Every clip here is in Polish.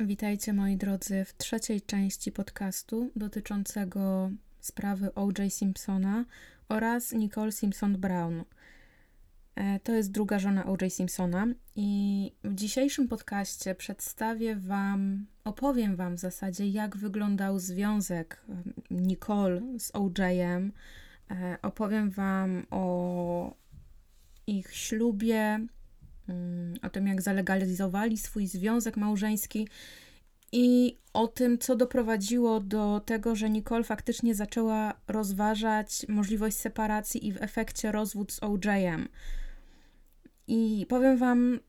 Witajcie moi drodzy w trzeciej części podcastu dotyczącego sprawy O.J. Simpsona oraz Nicole Simpson Brown. E, to jest druga żona O.J. Simpsona i w dzisiejszym podcaście przedstawię Wam, opowiem Wam w zasadzie, jak wyglądał związek e, Nicole z O.J.em. E, opowiem Wam o ich ślubie, o tym, jak zalegalizowali swój związek małżeński i o tym, co doprowadziło do tego, że Nicole faktycznie zaczęła rozważać możliwość separacji i w efekcie rozwód z OJ-em. I powiem Wam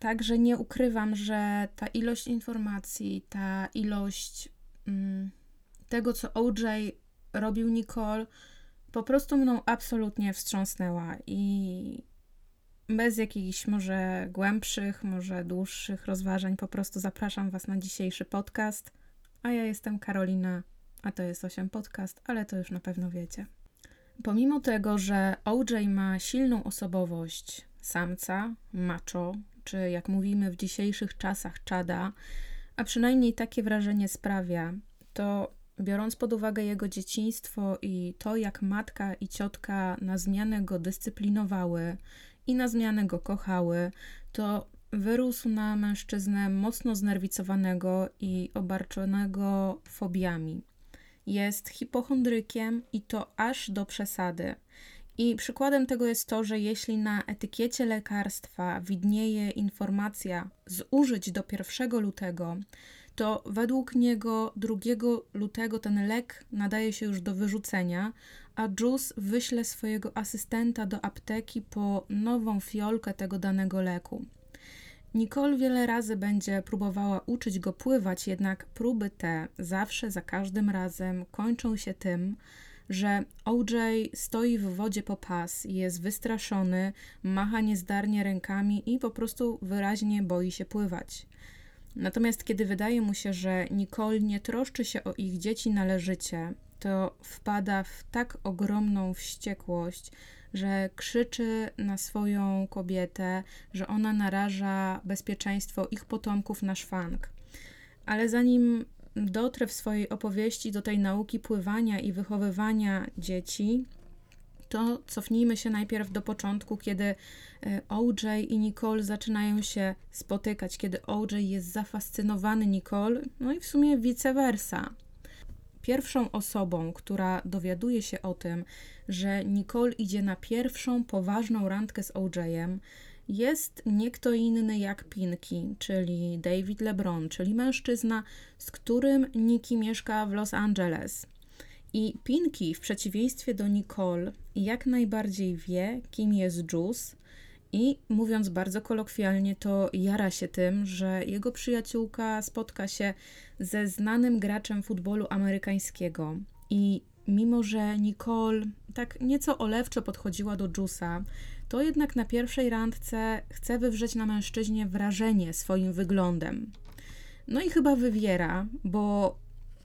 tak, że nie ukrywam, że ta ilość informacji, ta ilość mm, tego, co OJ robił Nicole, po prostu mną absolutnie wstrząsnęła i bez jakichś może głębszych, może dłuższych rozważań, po prostu zapraszam Was na dzisiejszy podcast. A ja jestem Karolina, a to jest 8 podcast, ale to już na pewno wiecie. Pomimo tego, że OJ ma silną osobowość samca, macho, czy jak mówimy w dzisiejszych czasach czada, a przynajmniej takie wrażenie sprawia, to biorąc pod uwagę jego dzieciństwo i to, jak matka i ciotka na zmianę go dyscyplinowały i na zmianę go kochały, to wyrósł na mężczyznę mocno znerwicowanego i obarczonego fobiami. Jest hipochondrykiem i to aż do przesady. I przykładem tego jest to, że jeśli na etykiecie lekarstwa widnieje informacja zużyć do 1 lutego, to według niego 2 lutego ten lek nadaje się już do wyrzucenia, a Juice wyśle swojego asystenta do apteki po nową fiolkę tego danego leku. Nicole wiele razy będzie próbowała uczyć go pływać, jednak próby te zawsze, za każdym razem kończą się tym, że OJ stoi w wodzie po pas, jest wystraszony, macha niezdarnie rękami i po prostu wyraźnie boi się pływać. Natomiast kiedy wydaje mu się, że Nicole nie troszczy się o ich dzieci należycie, to wpada w tak ogromną wściekłość, że krzyczy na swoją kobietę, że ona naraża bezpieczeństwo ich potomków na szwank. Ale zanim dotrę w swojej opowieści do tej nauki pływania i wychowywania dzieci, to cofnijmy się najpierw do początku, kiedy e, OJ i Nicole zaczynają się spotykać, kiedy OJ jest zafascynowany Nicole, no i w sumie vice versa. Pierwszą osobą, która dowiaduje się o tym, że Nicole idzie na pierwszą poważną randkę z OJ-em, jest nie kto inny jak Pinky, czyli David LeBron, czyli mężczyzna, z którym Nikki mieszka w Los Angeles. I Pinky, w przeciwieństwie do Nicole, jak najbardziej wie, kim jest Juice, i mówiąc bardzo kolokwialnie, to jara się tym, że jego przyjaciółka spotka się ze znanym graczem futbolu amerykańskiego. I mimo, że Nicole tak nieco olewczo podchodziła do Jusa, to jednak na pierwszej randce chce wywrzeć na mężczyźnie wrażenie swoim wyglądem. No i chyba wywiera, bo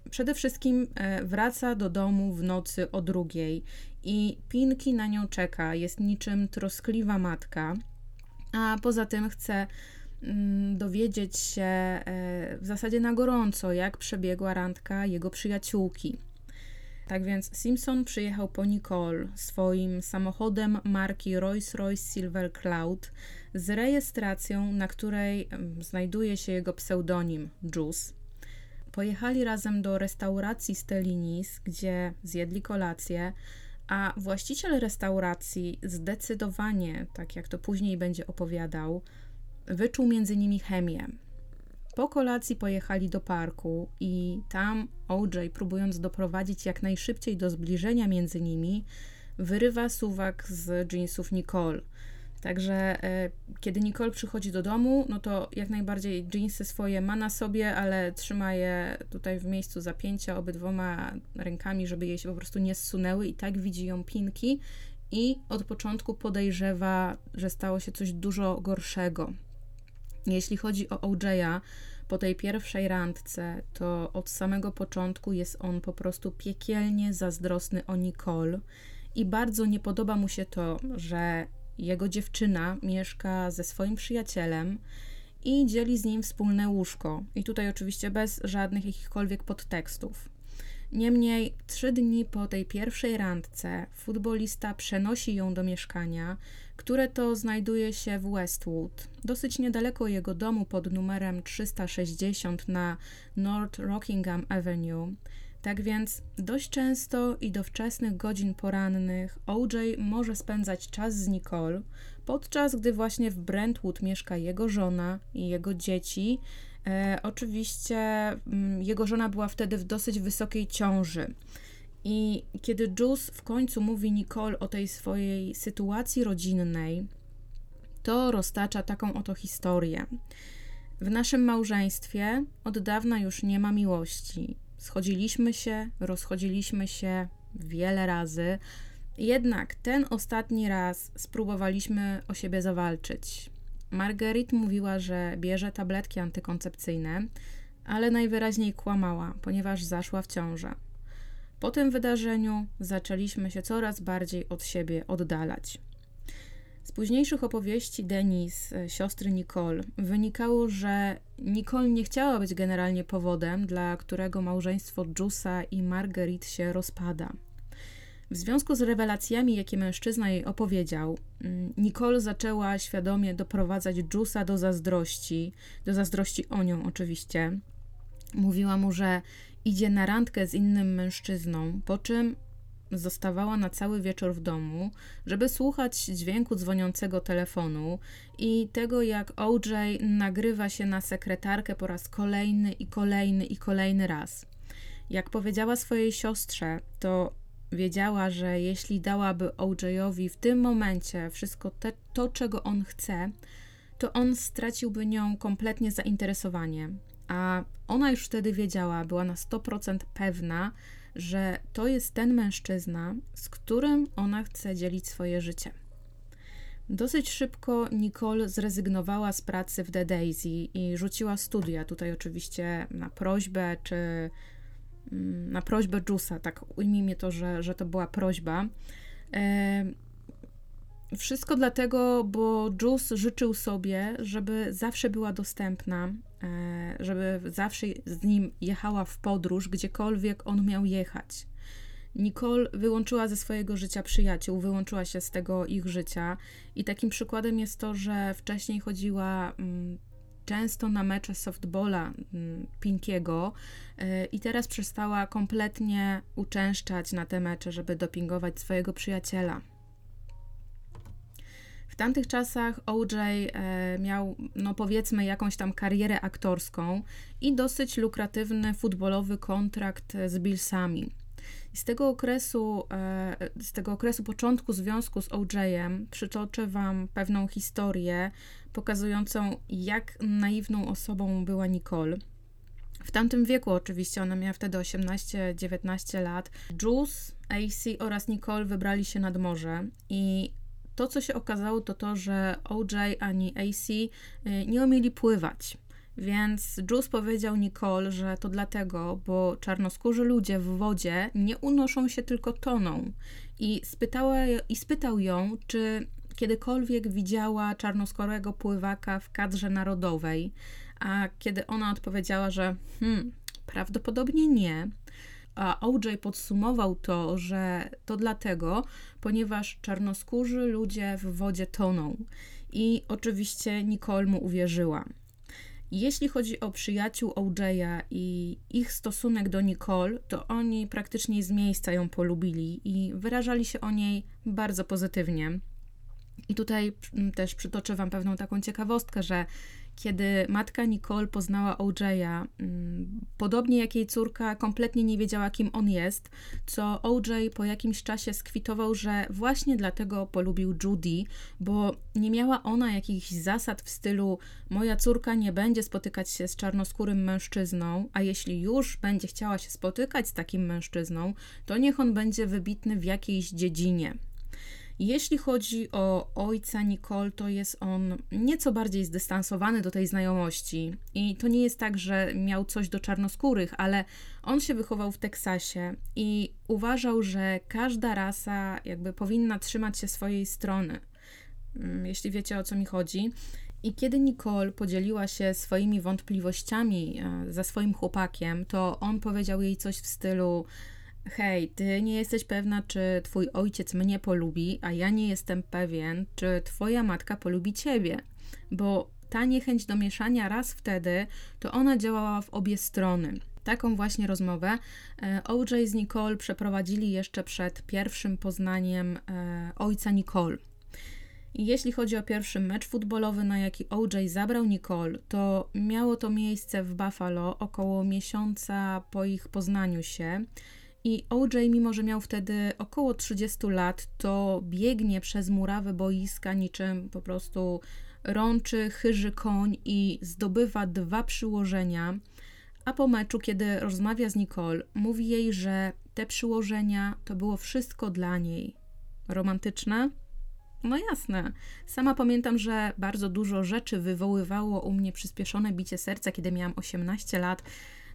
przede wszystkim e, wraca do domu w nocy o drugiej i Pinki na nią czeka, jest niczym troskliwa matka, a poza tym chce mm, dowiedzieć się e, w zasadzie na gorąco, jak przebiegła randka jego przyjaciółki. Tak więc Simpson przyjechał po Nicole swoim samochodem marki Rolls-Royce Silver Cloud z rejestracją, na której mm, znajduje się jego pseudonim Juice. Pojechali razem do restauracji Stellinis, gdzie zjedli kolację, a właściciel restauracji zdecydowanie, tak jak to później będzie opowiadał, wyczuł między nimi chemię. Po kolacji pojechali do parku i tam OJ, próbując doprowadzić jak najszybciej do zbliżenia między nimi, wyrywa suwak z jeansów Nicole. Także e, kiedy Nicole przychodzi do domu, no to jak najbardziej jeansy swoje ma na sobie, ale trzyma je tutaj w miejscu zapięcia obydwoma rękami, żeby jej się po prostu nie zsunęły i tak widzi ją Pinki i od początku podejrzewa, że stało się coś dużo gorszego. Jeśli chodzi o OJ'a, po tej pierwszej randce, to od samego początku jest on po prostu piekielnie zazdrosny o Nicole i bardzo nie podoba mu się to, że jego dziewczyna mieszka ze swoim przyjacielem i dzieli z nim wspólne łóżko. I tutaj oczywiście bez żadnych jakichkolwiek podtekstów. Niemniej, trzy dni po tej pierwszej randce, futbolista przenosi ją do mieszkania, które to znajduje się w Westwood, dosyć niedaleko jego domu pod numerem 360 na North Rockingham Avenue. Tak więc dość często i do wczesnych godzin porannych OJ może spędzać czas z Nicole, podczas gdy właśnie w Brentwood mieszka jego żona i jego dzieci. E, oczywiście m, mm, jego żona była wtedy w dosyć wysokiej ciąży. I kiedy Jules w końcu mówi Nicole o tej swojej sytuacji rodzinnej, to roztacza taką oto historię. W naszym małżeństwie od dawna już nie ma miłości. Schodziliśmy się, rozchodziliśmy się wiele razy, jednak ten ostatni raz spróbowaliśmy o siebie zawalczyć. Marguerite mówiła, że bierze tabletki antykoncepcyjne, ale najwyraźniej kłamała, ponieważ zaszła w ciążę. Po tym wydarzeniu zaczęliśmy się coraz bardziej od siebie oddalać. Z późniejszych opowieści Denis, e, siostry Nicole, wynikało, że Nicole nie chciała być generalnie powodem, dla którego małżeństwo Jusa i Marguerite się rozpada. W związku z rewelacjami, jakie mężczyzna jej opowiedział, mm, Nicole zaczęła świadomie doprowadzać Jusa do zazdrości, do zazdrości o nią oczywiście. Mówiła mu, że idzie na randkę z innym mężczyzną, po czym zostawała na cały wieczór w domu, żeby słuchać dźwięku dzwoniącego telefonu i tego, jak OJ nagrywa się na sekretarkę po raz kolejny i kolejny i kolejny raz. Jak powiedziała swojej siostrze, to wiedziała, że jeśli dałaby OJ-owi w tym momencie wszystko te, to, czego on chce, to on straciłby nią kompletnie zainteresowanie. A ona już wtedy wiedziała, była na 100% pewna, że to jest ten mężczyzna, z którym ona chce dzielić swoje życie. Dosyć szybko Nicole zrezygnowała z pracy w The Daisy i rzuciła studia. Tutaj oczywiście na prośbę, czy mm, na prośbę Jusa, tak ujmijmy to, że, że to była prośba. Wszystko dlatego, bo Juice życzył sobie, żeby zawsze była dostępna E, żeby zawsze z nim jechała w podróż, gdziekolwiek on miał jechać. Nicole wyłączyła ze swojego życia przyjaciół, wyłączyła się z tego ich życia, i takim przykładem jest to, że wcześniej chodziła mm, często na mecze softballa mm, Pinkiego e, i teraz przestała kompletnie uczęszczać na te mecze, żeby dopingować swojego przyjaciela. W tamtych czasach OJ e, miał, no powiedzmy, jakąś tam karierę aktorską i dosyć lukratywny futbolowy kontrakt z Billsami. Z tego okresu, e, z tego okresu początku związku z OJ-em przytoczę Wam pewną historię pokazującą, jak naiwną osobą była Nicole. W tamtym wieku oczywiście, ona miała wtedy 18-19 lat. Jules, AC oraz Nicole wybrali się nad morze i to, co się okazało, to to, że OJ ani AC y, nie umieli pływać. Więc Jules powiedział Nicole, że to dlatego, bo czarnoskórzy ludzie w wodzie nie unoszą się, tylko toną. I, spytała, i spytał ją, czy kiedykolwiek widziała czarnoskórego pływaka w kadrze narodowej. A kiedy ona odpowiedziała, że hmm, prawdopodobnie nie, a OJ podsumował to, że to dlatego, ponieważ czarnoskórzy ludzie w wodzie toną. I oczywiście Nicole mu uwierzyła. Jeśli chodzi o przyjaciół OJ'a i ich stosunek do Nicole, to oni praktycznie z miejsca ją polubili i wyrażali się o niej bardzo pozytywnie. I tutaj też przytoczę Wam pewną taką ciekawostkę, że kiedy matka Nicole poznała OJ'a, mm, podobnie jak jej córka, kompletnie nie wiedziała, kim on jest, co OJ po jakimś czasie skwitował, że właśnie dlatego polubił Judy, bo nie miała ona jakichś zasad w stylu moja córka nie będzie spotykać się z czarnoskórym mężczyzną, a jeśli już będzie chciała się spotykać z takim mężczyzną, to niech on będzie wybitny w jakiejś dziedzinie. Jeśli chodzi o ojca Nicole, to jest on nieco bardziej zdystansowany do tej znajomości. I to nie jest tak, że miał coś do czarnoskórych, ale on się wychował w Teksasie i uważał, że każda rasa jakby powinna trzymać się swojej strony. Mm, jeśli wiecie o co mi chodzi. I kiedy Nicole podzieliła się swoimi wątpliwościami e, ze swoim chłopakiem, to on powiedział jej coś w stylu: Hej, ty nie jesteś pewna, czy twój ojciec mnie polubi, a ja nie jestem pewien, czy twoja matka polubi ciebie. Bo ta niechęć do mieszania raz wtedy, to ona działała w obie strony. Taką właśnie rozmowę e, OJ z Nicole przeprowadzili jeszcze przed pierwszym poznaniem e, ojca Nicole. Jeśli chodzi o pierwszy mecz futbolowy, na jaki OJ zabrał Nicole, to miało to miejsce w Buffalo około miesiąca po ich poznaniu się. I OJ, mimo że miał wtedy około 30 lat, to biegnie przez murawy boiska niczym po prostu rączy, chyży koń i zdobywa dwa przyłożenia. A po meczu, kiedy rozmawia z Nicole, mówi jej, że te przyłożenia to było wszystko dla niej. Romantyczne? No jasne. Sama pamiętam, że bardzo dużo rzeczy wywoływało u mnie przyspieszone bicie serca, kiedy miałam 18 lat.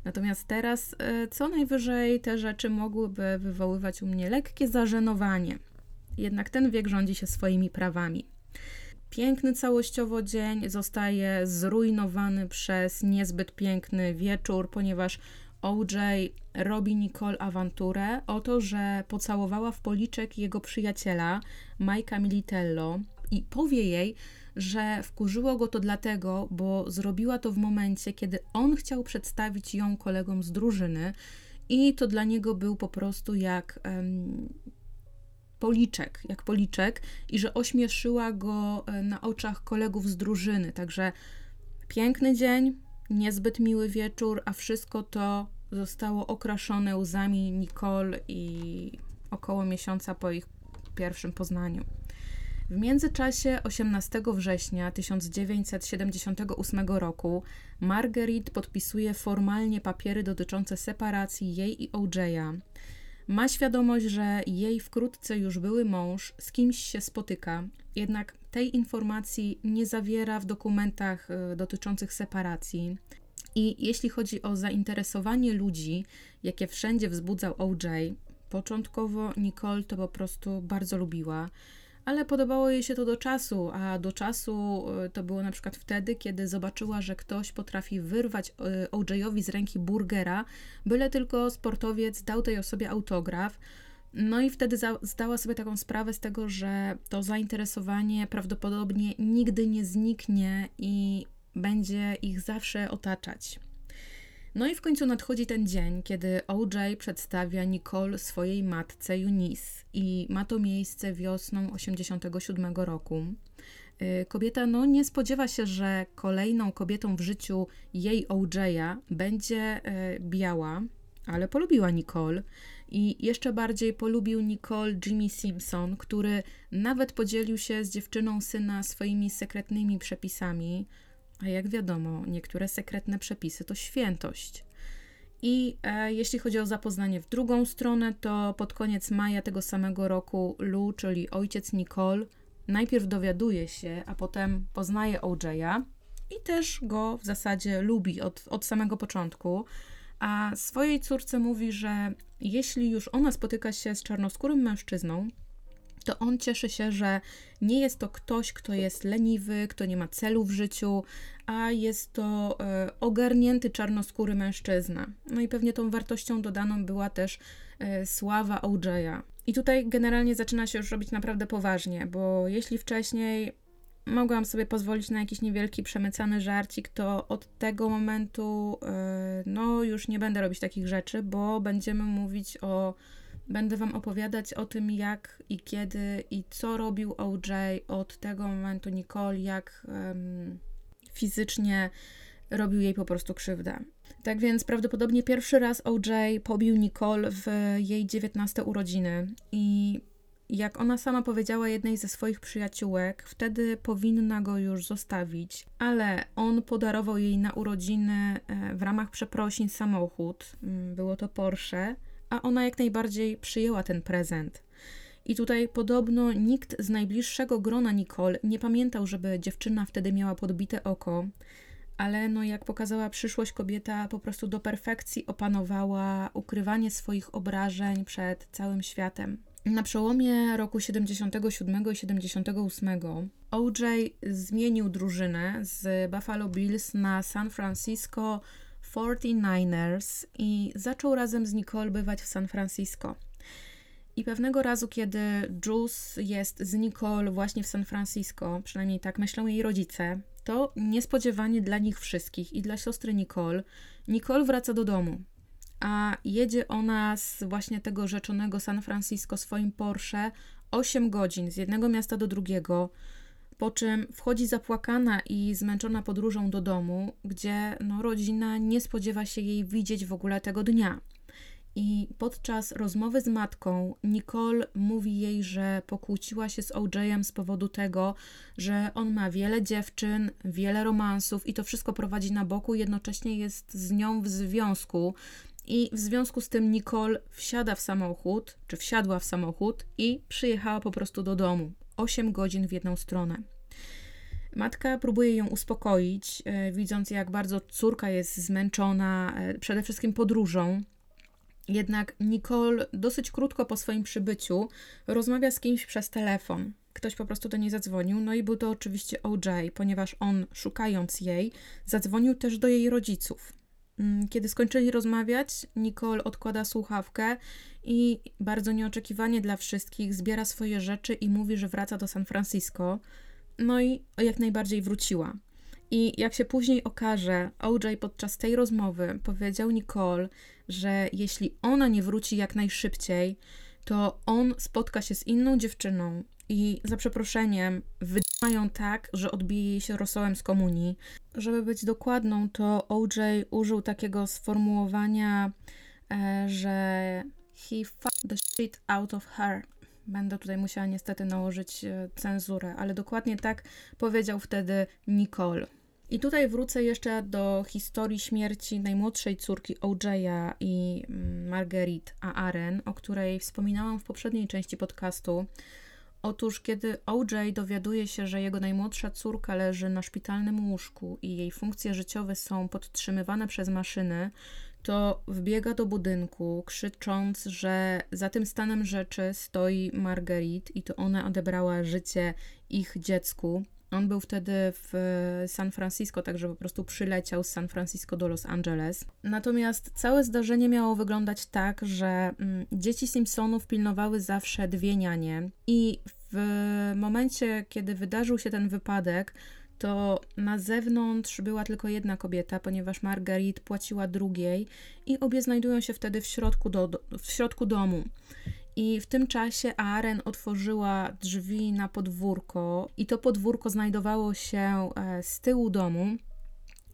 Natomiast teraz e, co najwyżej te rzeczy mogłyby wywoływać u mnie lekkie zażenowanie. Jednak ten wiek rządzi się swoimi prawami. Piękny całościowo dzień zostaje zrujnowany przez niezbyt piękny wieczór, ponieważ OJ robi Nicole awanturę o to, że pocałowała w policzek jego przyjaciela, Majka Militello, i powie jej, że wkurzyło go to dlatego, bo zrobiła to w momencie, kiedy on chciał przedstawić ją kolegom z drużyny, i to dla niego był po prostu jak um, policzek, jak policzek, i że ośmieszyła go e, na oczach kolegów z drużyny. Także piękny dzień, niezbyt miły wieczór, a wszystko to zostało okraszone łzami Nicole i około miesiąca po ich pierwszym poznaniu. W międzyczasie 18 września 1978 roku Marguerite podpisuje formalnie papiery dotyczące separacji jej i OJ'a. Ma świadomość, że jej wkrótce już były mąż z kimś się spotyka, jednak tej informacji nie zawiera w dokumentach y, dotyczących separacji. I jeśli chodzi o zainteresowanie ludzi, jakie wszędzie wzbudzał OJ, początkowo Nicole to po prostu bardzo lubiła, ale podobało jej się to do czasu, a do czasu y, to było na przykład wtedy, kiedy zobaczyła, że ktoś potrafi wyrwać y, OJ-owi z ręki burgera, byle tylko sportowiec dał tej osobie autograf. No i wtedy zdała sobie taką sprawę z tego, że to zainteresowanie prawdopodobnie nigdy nie zniknie i będzie ich zawsze otaczać. No i w końcu nadchodzi ten dzień, kiedy OJ przedstawia Nicole swojej matce Eunice i ma to miejsce wiosną 87 roku. Y, kobieta no, nie spodziewa się, że kolejną kobietą w życiu jej OJ'a będzie y, biała, ale polubiła Nicole i jeszcze bardziej polubił Nicole Jimmy Simpson, który nawet podzielił się z dziewczyną syna swoimi sekretnymi przepisami, a jak wiadomo, niektóre sekretne przepisy to świętość. I e, jeśli chodzi o zapoznanie w drugą stronę, to pod koniec maja tego samego roku Lou, czyli ojciec Nicole, najpierw dowiaduje się, a potem poznaje OJ'a i też go w zasadzie lubi od, od samego początku. A swojej córce mówi, że jeśli już ona spotyka się z czarnoskórym mężczyzną, to on cieszy się, że nie jest to ktoś, kto jest leniwy, kto nie ma celu w życiu, a jest to e, ogarnięty czarnoskóry mężczyzna. No i pewnie tą wartością dodaną była też e, sława OJ'a. I tutaj generalnie zaczyna się już robić naprawdę poważnie, bo jeśli wcześniej mogłam sobie pozwolić na jakiś niewielki przemycany żarcik, to od tego momentu e, no już nie będę robić takich rzeczy, bo będziemy mówić o Będę Wam opowiadać o tym, jak i kiedy i co robił OJ od tego momentu Nicole, jak um, fizycznie robił jej po prostu krzywdę. Tak więc prawdopodobnie pierwszy raz OJ pobił Nicole w jej 19 urodziny i jak ona sama powiedziała jednej ze swoich przyjaciółek, wtedy powinna go już zostawić, ale on podarował jej na urodziny e, w ramach przeprosin samochód. Mm, było to Porsche a ona jak najbardziej przyjęła ten prezent. I tutaj podobno nikt z najbliższego grona Nicole nie pamiętał, żeby dziewczyna wtedy miała podbite oko, ale no jak pokazała przyszłość, kobieta po prostu do perfekcji opanowała ukrywanie swoich obrażeń przed całym światem. Na przełomie roku 77 i 78 OJ zmienił drużynę z Buffalo Bills na San Francisco 49ers i zaczął razem z Nicole bywać w San Francisco. I pewnego razu, kiedy Juice jest z Nicole właśnie w San Francisco, przynajmniej tak myślą jej rodzice, to niespodziewanie dla nich wszystkich i dla siostry Nicole, Nicole wraca do domu. A jedzie ona z właśnie tego rzeczonego San Francisco swoim Porsche 8 godzin z jednego miasta do drugiego, po czym wchodzi zapłakana i zmęczona podróżą do domu, gdzie no, rodzina nie spodziewa się jej widzieć w ogóle tego dnia. I podczas rozmowy z matką, Nicole mówi jej, że pokłóciła się z OJ-em z powodu tego, że on ma wiele dziewczyn, wiele romansów i to wszystko prowadzi na boku, jednocześnie jest z nią w związku. I w związku z tym Nicole wsiada w samochód, czy wsiadła w samochód i przyjechała po prostu do domu. 8 godzin w jedną stronę. Matka próbuje ją uspokoić, e, widząc jak bardzo córka jest zmęczona, e, przede wszystkim podróżą. Jednak Nicole dosyć krótko po swoim przybyciu rozmawia z kimś przez telefon. Ktoś po prostu do niej zadzwonił, no i był to oczywiście OJ, ponieważ on, szukając jej, zadzwonił też do jej rodziców. Mm, kiedy skończyli rozmawiać, Nicole odkłada słuchawkę i bardzo nieoczekiwanie dla wszystkich zbiera swoje rzeczy i mówi, że wraca do San Francisco. No i jak najbardziej wróciła. I jak się później okaże, OJ podczas tej rozmowy powiedział Nicole, że jeśli ona nie wróci jak najszybciej, to on spotka się z inną dziewczyną i za przeproszeniem wydają tak, że odbije się rosołem z komunii. Żeby być dokładną, to OJ użył takiego sformułowania, e, że he fucked the shit out of her. Będę tutaj musiała niestety nałożyć e, cenzurę, ale dokładnie tak powiedział wtedy Nicole. I tutaj wrócę jeszcze do historii śmierci najmłodszej córki OJ'a i mm, Marguerite Aren, o której wspominałam w poprzedniej części podcastu. Otóż, kiedy OJ dowiaduje się, że jego najmłodsza córka leży na szpitalnym łóżku i jej funkcje życiowe są podtrzymywane przez maszyny, to wbiega do budynku, krzycząc, że za tym stanem rzeczy stoi Marguerite i to ona odebrała życie ich dziecku. On był wtedy w San Francisco, także po prostu przyleciał z San Francisco do Los Angeles. Natomiast całe zdarzenie miało wyglądać tak, że mm, dzieci Simpsonów pilnowały zawsze dwie nianie i w momencie, kiedy wydarzył się ten wypadek, to na zewnątrz była tylko jedna kobieta, ponieważ Margaret płaciła drugiej i obie znajdują się wtedy w środku, do, w środku domu. I w tym czasie Aren otworzyła drzwi na podwórko, i to podwórko znajdowało się e, z tyłu domu,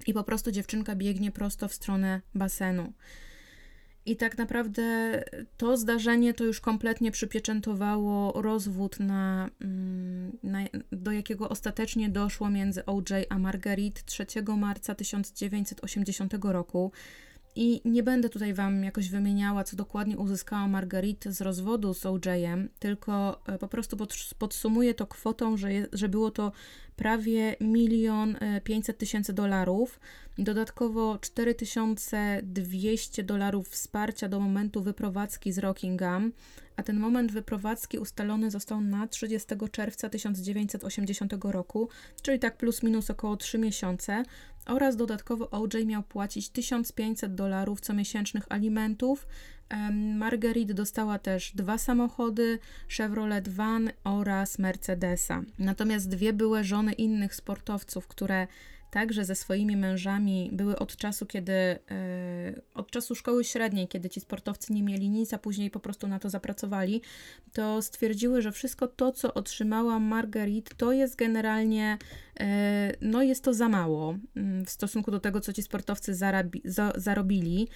i po prostu dziewczynka biegnie prosto w stronę basenu. I tak naprawdę to zdarzenie to już kompletnie przypieczętowało rozwód, na, mm, na, do jakiego ostatecznie doszło między OJ a Marguerite 3 marca 1980 roku. I nie będę tutaj Wam jakoś wymieniała, co dokładnie uzyskała Marguerite z rozwodu z OJ-em, tylko e, po prostu podsumuję to kwotą, że, je, że było to prawie milion e, pięćset tysięcy dolarów, dodatkowo 4200 dolarów wsparcia do momentu wyprowadzki z Rockingham, a ten moment wyprowadzki ustalony został na 30 czerwca 1980 roku, czyli tak plus minus około 3 miesiące, oraz dodatkowo OJ miał płacić 1500 dolarów comiesięcznych alimentów. Marguerite dostała też dwa samochody, Chevrolet Van oraz Mercedesa. Natomiast dwie były żony innych sportowców, które także ze swoimi mężami były od czasu, kiedy e, od czasu szkoły średniej, kiedy ci sportowcy nie mieli nic, a później po prostu na to zapracowali, to stwierdziły, że wszystko to, co otrzymała Marguerite, to jest generalnie, e, no jest to za mało mm, w stosunku do tego, co ci sportowcy zarabi, za, zarobili.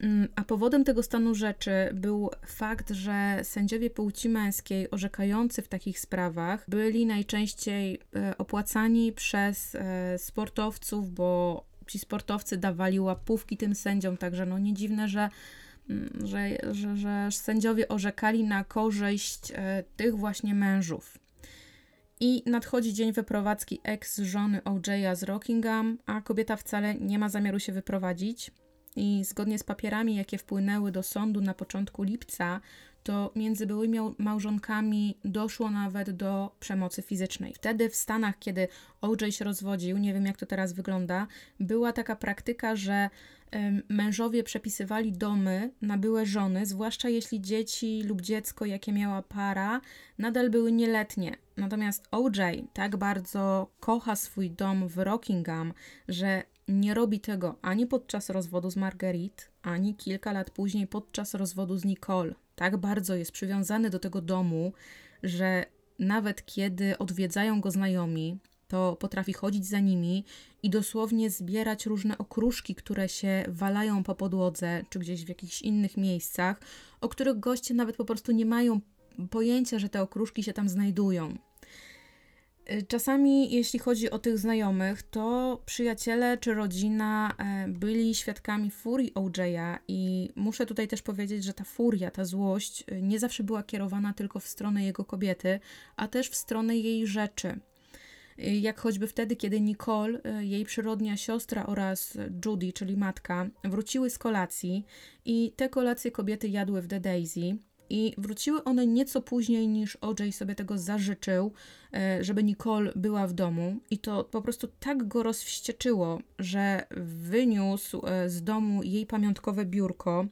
Mm, a powodem tego stanu rzeczy był fakt, że sędziowie płci męskiej orzekający w takich sprawach byli najczęściej e, opłacani przez e, sportowców, bo ci sportowcy dawali łapówki tym sędziom, także no nie dziwne, że, mm, że, że, że sędziowie orzekali na korzyść e, tych właśnie mężów. I nadchodzi dzień wyprowadzki ex-żony OJ'a z Rockingham, a kobieta wcale nie ma zamiaru się wyprowadzić i zgodnie z papierami, jakie wpłynęły do sądu na początku lipca, to między byłymi małżonkami doszło nawet do przemocy fizycznej. Wtedy w Stanach, kiedy OJ się rozwodził, nie wiem jak to teraz wygląda, była taka praktyka, że mężowie przepisywali domy na byłe żony, zwłaszcza jeśli dzieci lub dziecko, jakie miała para, nadal były nieletnie. Natomiast OJ tak bardzo kocha swój dom w Rockingham, że nie robi tego ani podczas rozwodu z Marguerite, ani kilka lat później podczas rozwodu z Nicole. Tak bardzo jest przywiązany do tego domu, że nawet kiedy odwiedzają go znajomi, to potrafi chodzić za nimi i dosłownie zbierać różne okruszki, które się walają po podłodze czy gdzieś w jakichś innych miejscach, o których goście nawet po prostu nie mają pojęcia, że te okruszki się tam znajdują. Y, czasami, jeśli chodzi o tych znajomych, to przyjaciele czy rodzina e, byli świadkami furii OJ'a, i muszę tutaj też powiedzieć, że ta furia, ta złość y, nie zawsze była kierowana tylko w stronę jego kobiety, a też w stronę jej rzeczy. Y, jak choćby wtedy, kiedy Nicole, jej przyrodnia siostra oraz Judy, czyli matka, wróciły z kolacji i te kolacje kobiety jadły w The Daisy i wróciły one nieco później niż OJ sobie tego zażyczył, e, żeby Nicole była w domu. I to po prostu tak go rozwścieczyło, że wyniósł e, z domu jej pamiątkowe biurko,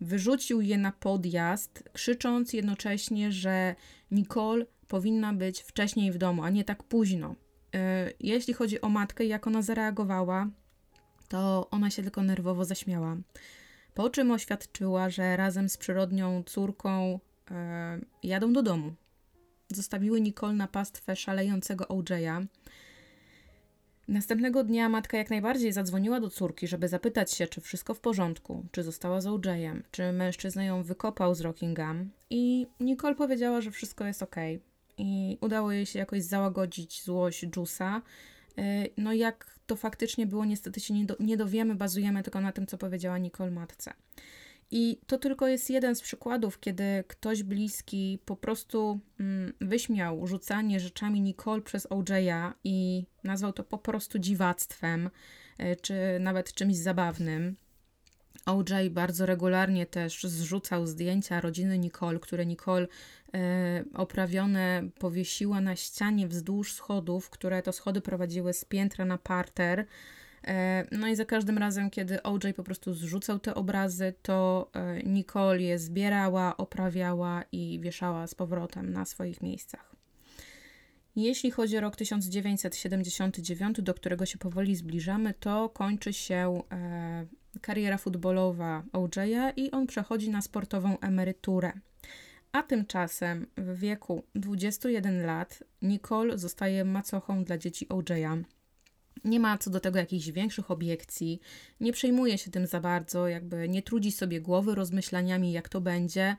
wyrzucił je na podjazd, krzycząc jednocześnie, że Nicole powinna być wcześniej w domu, a nie tak późno. E, jeśli chodzi o matkę, jak ona zareagowała, to ona się tylko nerwowo zaśmiała po czym oświadczyła, że razem z przyrodnią córką e, jadą do domu. Zostawiły Nicole na pastwę szalejącego OJ'a. Następnego dnia matka jak najbardziej zadzwoniła do córki, żeby zapytać się, czy wszystko w porządku, czy została z OJ'em, czy mężczyzna ją wykopał z Rockingham. I Nicole powiedziała, że wszystko jest ok. I udało jej się jakoś załagodzić złość Jusa. E, no jak to faktycznie było, niestety się nie, do, nie dowiemy, bazujemy tylko na tym, co powiedziała Nicole matce. I to tylko jest jeden z przykładów, kiedy ktoś bliski po prostu mm, wyśmiał rzucanie rzeczami Nicole przez OJ'a i nazwał to po prostu dziwactwem, e, czy nawet czymś zabawnym. OJ bardzo regularnie też zrzucał zdjęcia rodziny Nicole, które Nicole e, oprawione powiesiła na ścianie wzdłuż schodów, które to schody prowadziły z piętra na parter. E, no i za każdym razem, kiedy OJ po prostu zrzucał te obrazy, to e, Nicole je zbierała, oprawiała i wieszała z powrotem na swoich miejscach. Jeśli chodzi o rok 1979, do którego się powoli zbliżamy, to kończy się e, kariera futbolowa OJ'a i on przechodzi na sportową emeryturę. A tymczasem w wieku 21 lat Nicole zostaje macochą dla dzieci OJ'a. Nie ma co do tego jakichś większych obiekcji, nie przejmuje się tym za bardzo, jakby nie trudzi sobie głowy rozmyślaniami, jak to będzie.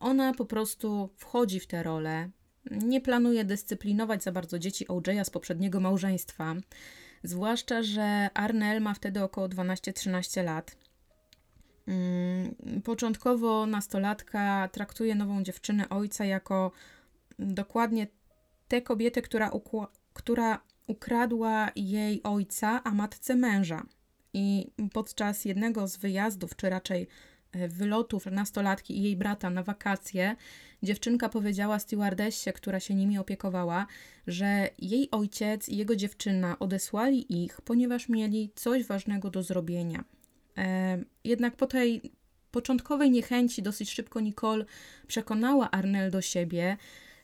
Ona po prostu wchodzi w tę rolę, nie planuje dyscyplinować za bardzo dzieci OJ'a z poprzedniego małżeństwa. Zwłaszcza, że Arnel ma wtedy około 12-13 lat. Mm, początkowo nastolatka traktuje nową dziewczynę ojca jako dokładnie tę kobietę, która, która ukradła jej ojca, a matce męża. I podczas jednego z wyjazdów, czy raczej wylotów nastolatki i jej brata na wakacje, dziewczynka powiedziała stewardessie, która się nimi opiekowała, że jej ojciec i jego dziewczyna odesłali ich, ponieważ mieli coś ważnego do zrobienia. E, jednak po tej początkowej niechęci dosyć szybko Nicole przekonała Arnel do siebie.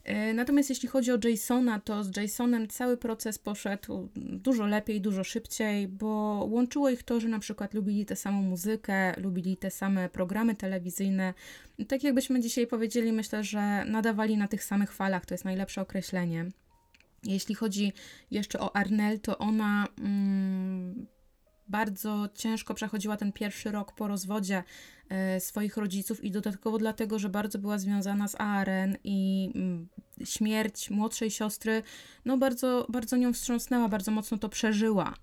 E, natomiast jeśli chodzi o Jasona, to z Jasonem cały proces poszedł dużo lepiej, dużo szybciej, bo łączyło ich to, że na przykład lubili tę samą muzykę, lubili te same programy telewizyjne. Tak jakbyśmy dzisiaj powiedzieli, myślę, że nadawali na tych samych falach, to jest najlepsze określenie. Jeśli chodzi jeszcze o Arnel, to ona mm, bardzo ciężko przechodziła ten pierwszy rok po rozwodzie e, swoich rodziców i dodatkowo dlatego, że bardzo była związana z ARN i mm, śmierć młodszej siostry, no bardzo, bardzo nią wstrząsnęła, bardzo mocno to przeżyła.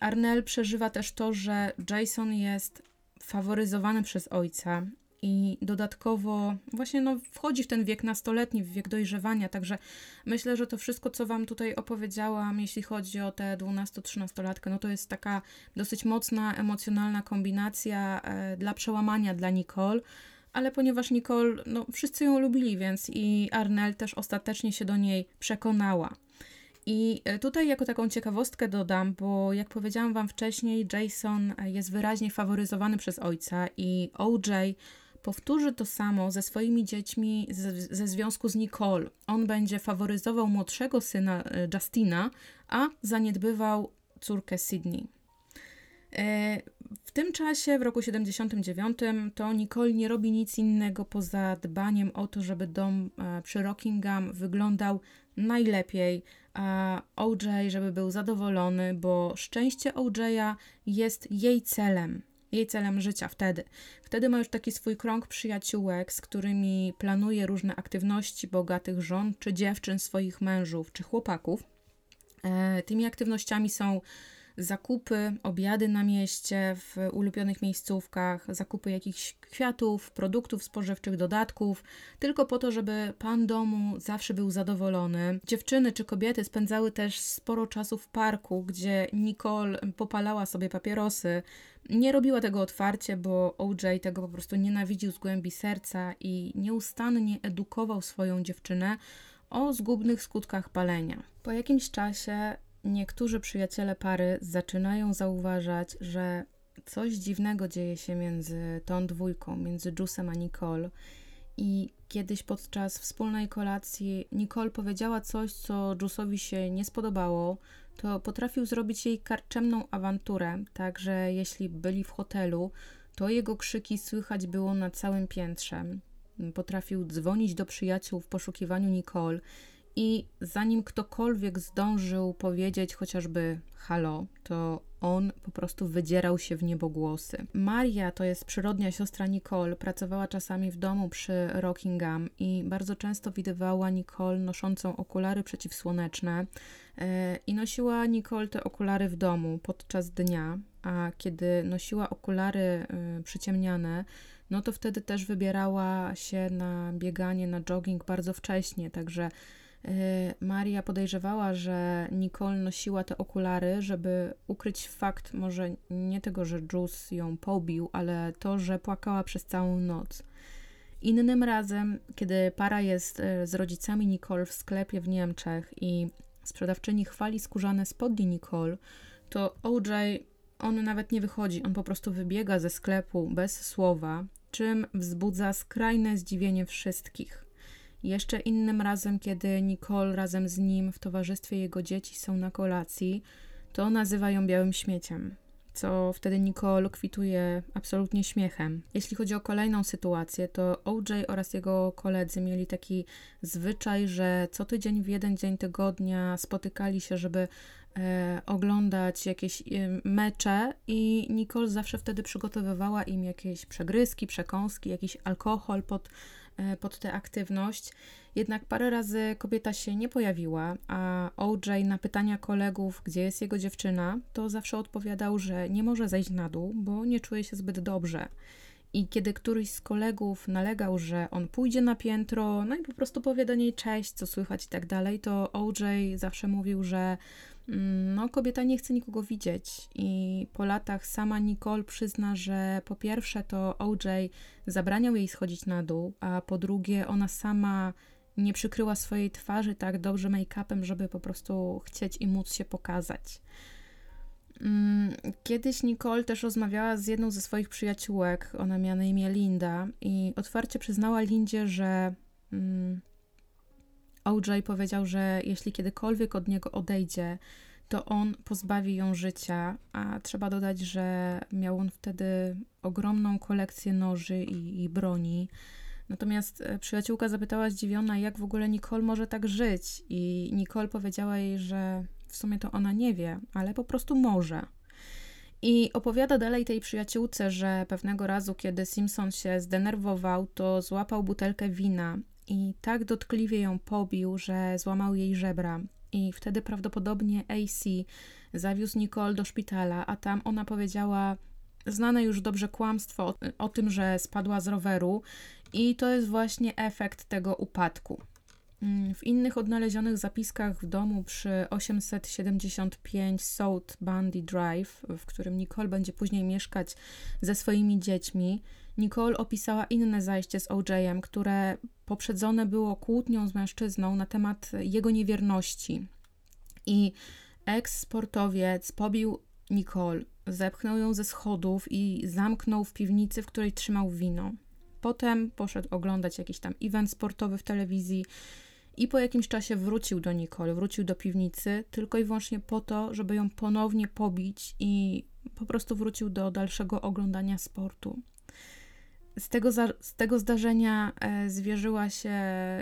Arnel przeżywa też to, że Jason jest faworyzowany przez ojca i dodatkowo właśnie no, wchodzi w ten wiek nastoletni, w wiek dojrzewania, także myślę, że to wszystko, co Wam tutaj opowiedziałam, jeśli chodzi o tę 12-13-latkę, no to jest taka dosyć mocna, emocjonalna kombinacja e, dla przełamania dla Nicole, ale ponieważ Nicole, no wszyscy ją lubili, więc i Arnell też ostatecznie się do niej przekonała. I e, tutaj jako taką ciekawostkę dodam, bo jak powiedziałam Wam wcześniej, Jason jest wyraźnie faworyzowany przez ojca i OJ powtórzy to samo ze swoimi dziećmi ze, ze związku z Nicole. On będzie faworyzował młodszego syna e, Justina, a zaniedbywał córkę Sydney. E, w tym czasie, w roku 79, to Nicole nie robi nic innego poza dbaniem o to, żeby dom e, przy Rockingham wyglądał najlepiej, a OJ, żeby był zadowolony, bo szczęście OJ'a jest jej celem jej celem życia wtedy. Wtedy ma już taki swój krąg przyjaciółek, z którymi planuje różne aktywności bogatych żon, czy dziewczyn swoich mężów, czy chłopaków. E, tymi aktywnościami są zakupy, obiady na mieście, w ulubionych miejscówkach, zakupy jakichś kwiatów, produktów spożywczych, dodatków, tylko po to, żeby pan domu zawsze był zadowolony. Dziewczyny czy kobiety spędzały też sporo czasu w parku, gdzie Nicole popalała sobie papierosy. Nie robiła tego otwarcie, bo OJ tego po prostu nienawidził z głębi serca i nieustannie edukował swoją dziewczynę o zgubnych skutkach palenia. Po jakimś czasie niektórzy przyjaciele pary zaczynają zauważać, że coś dziwnego dzieje się między tą dwójką, między Jusem a Nicole. I kiedyś podczas wspólnej kolacji Nicole powiedziała coś, co Jusowi się nie spodobało, to potrafił zrobić jej karczemną awanturę, tak że jeśli byli w hotelu, to jego krzyki słychać było na całym piętrze. Potrafił dzwonić do przyjaciół w poszukiwaniu Nicole i zanim ktokolwiek zdążył powiedzieć chociażby halo, to on po prostu wydzierał się w niebogłosy. Maria, to jest przyrodnia siostra Nicole, pracowała czasami w domu przy Rockingham i bardzo często widywała Nicole noszącą okulary przeciwsłoneczne e, i nosiła Nicole te okulary w domu podczas dnia, a kiedy nosiła okulary e, przyciemniane, no to wtedy też wybierała się na bieganie, na jogging bardzo wcześnie, także Maria podejrzewała, że Nicole nosiła te okulary, żeby ukryć fakt może nie tego, że Jules ją pobił, ale to, że płakała przez całą noc. Innym razem, kiedy para jest y, z rodzicami Nicole w sklepie w Niemczech i sprzedawczyni chwali skórzane spodnie Nicole, to OJ, on nawet nie wychodzi, on po prostu wybiega ze sklepu bez słowa, czym wzbudza skrajne zdziwienie wszystkich. Jeszcze innym razem, kiedy Nicole razem z nim w towarzystwie jego dzieci są na kolacji, to nazywa ją białym śmieciem, co wtedy Nicole kwituje absolutnie śmiechem. Jeśli chodzi o kolejną sytuację, to OJ oraz jego koledzy mieli taki zwyczaj, że co tydzień w jeden dzień tygodnia spotykali się, żeby e, oglądać jakieś e, mecze i Nicole zawsze wtedy przygotowywała im jakieś przegryzki, przekąski, jakiś alkohol pod pod tę aktywność. Jednak parę razy kobieta się nie pojawiła, a OJ na pytania kolegów, gdzie jest jego dziewczyna, to zawsze odpowiadał, że nie może zejść na dół, bo nie czuje się zbyt dobrze. I kiedy któryś z kolegów nalegał, że on pójdzie na piętro, no i po prostu powie do niej cześć, co słychać i tak dalej, to OJ zawsze mówił, że no, kobieta nie chce nikogo widzieć. I po latach sama Nicole przyzna, że po pierwsze to OJ zabraniał jej schodzić na dół, a po drugie ona sama nie przykryła swojej twarzy tak dobrze make-upem, żeby po prostu chcieć i móc się pokazać. Mm, kiedyś Nicole też rozmawiała z jedną ze swoich przyjaciółek, ona miała na imię Linda, i otwarcie przyznała Lindzie, że mm, OJ powiedział, że jeśli kiedykolwiek od niego odejdzie, to on pozbawi ją życia, a trzeba dodać, że miał on wtedy ogromną kolekcję noży i, i broni. Natomiast e, przyjaciółka zapytała zdziwiona, jak w ogóle Nicole może tak żyć, i Nicole powiedziała jej, że w sumie to ona nie wie, ale po prostu może. I opowiada dalej tej przyjaciółce, że pewnego razu, kiedy Simpson się zdenerwował, to złapał butelkę wina i tak dotkliwie ją pobił, że złamał jej żebra. I wtedy prawdopodobnie AC zawiózł Nicole do szpitala, a tam ona powiedziała znane już dobrze kłamstwo o, o tym, że spadła z roweru, i to jest właśnie efekt tego upadku. Mm, w innych odnalezionych zapiskach w domu przy 875 South Bundy Drive, w którym Nicole będzie później mieszkać ze swoimi dziećmi, Nicole opisała inne zajście z OJ-em, które poprzedzone było kłótnią z mężczyzną na temat jego niewierności. I eks-sportowiec pobił Nicole, zepchnął ją ze schodów i zamknął w piwnicy, w której trzymał wino. Potem poszedł oglądać jakiś tam event sportowy w telewizji i po jakimś czasie wrócił do Nicole, wrócił do piwnicy tylko i wyłącznie po to, żeby ją ponownie pobić i po prostu wrócił do dalszego oglądania sportu. Z tego, za, z tego zdarzenia e, zwierzyła się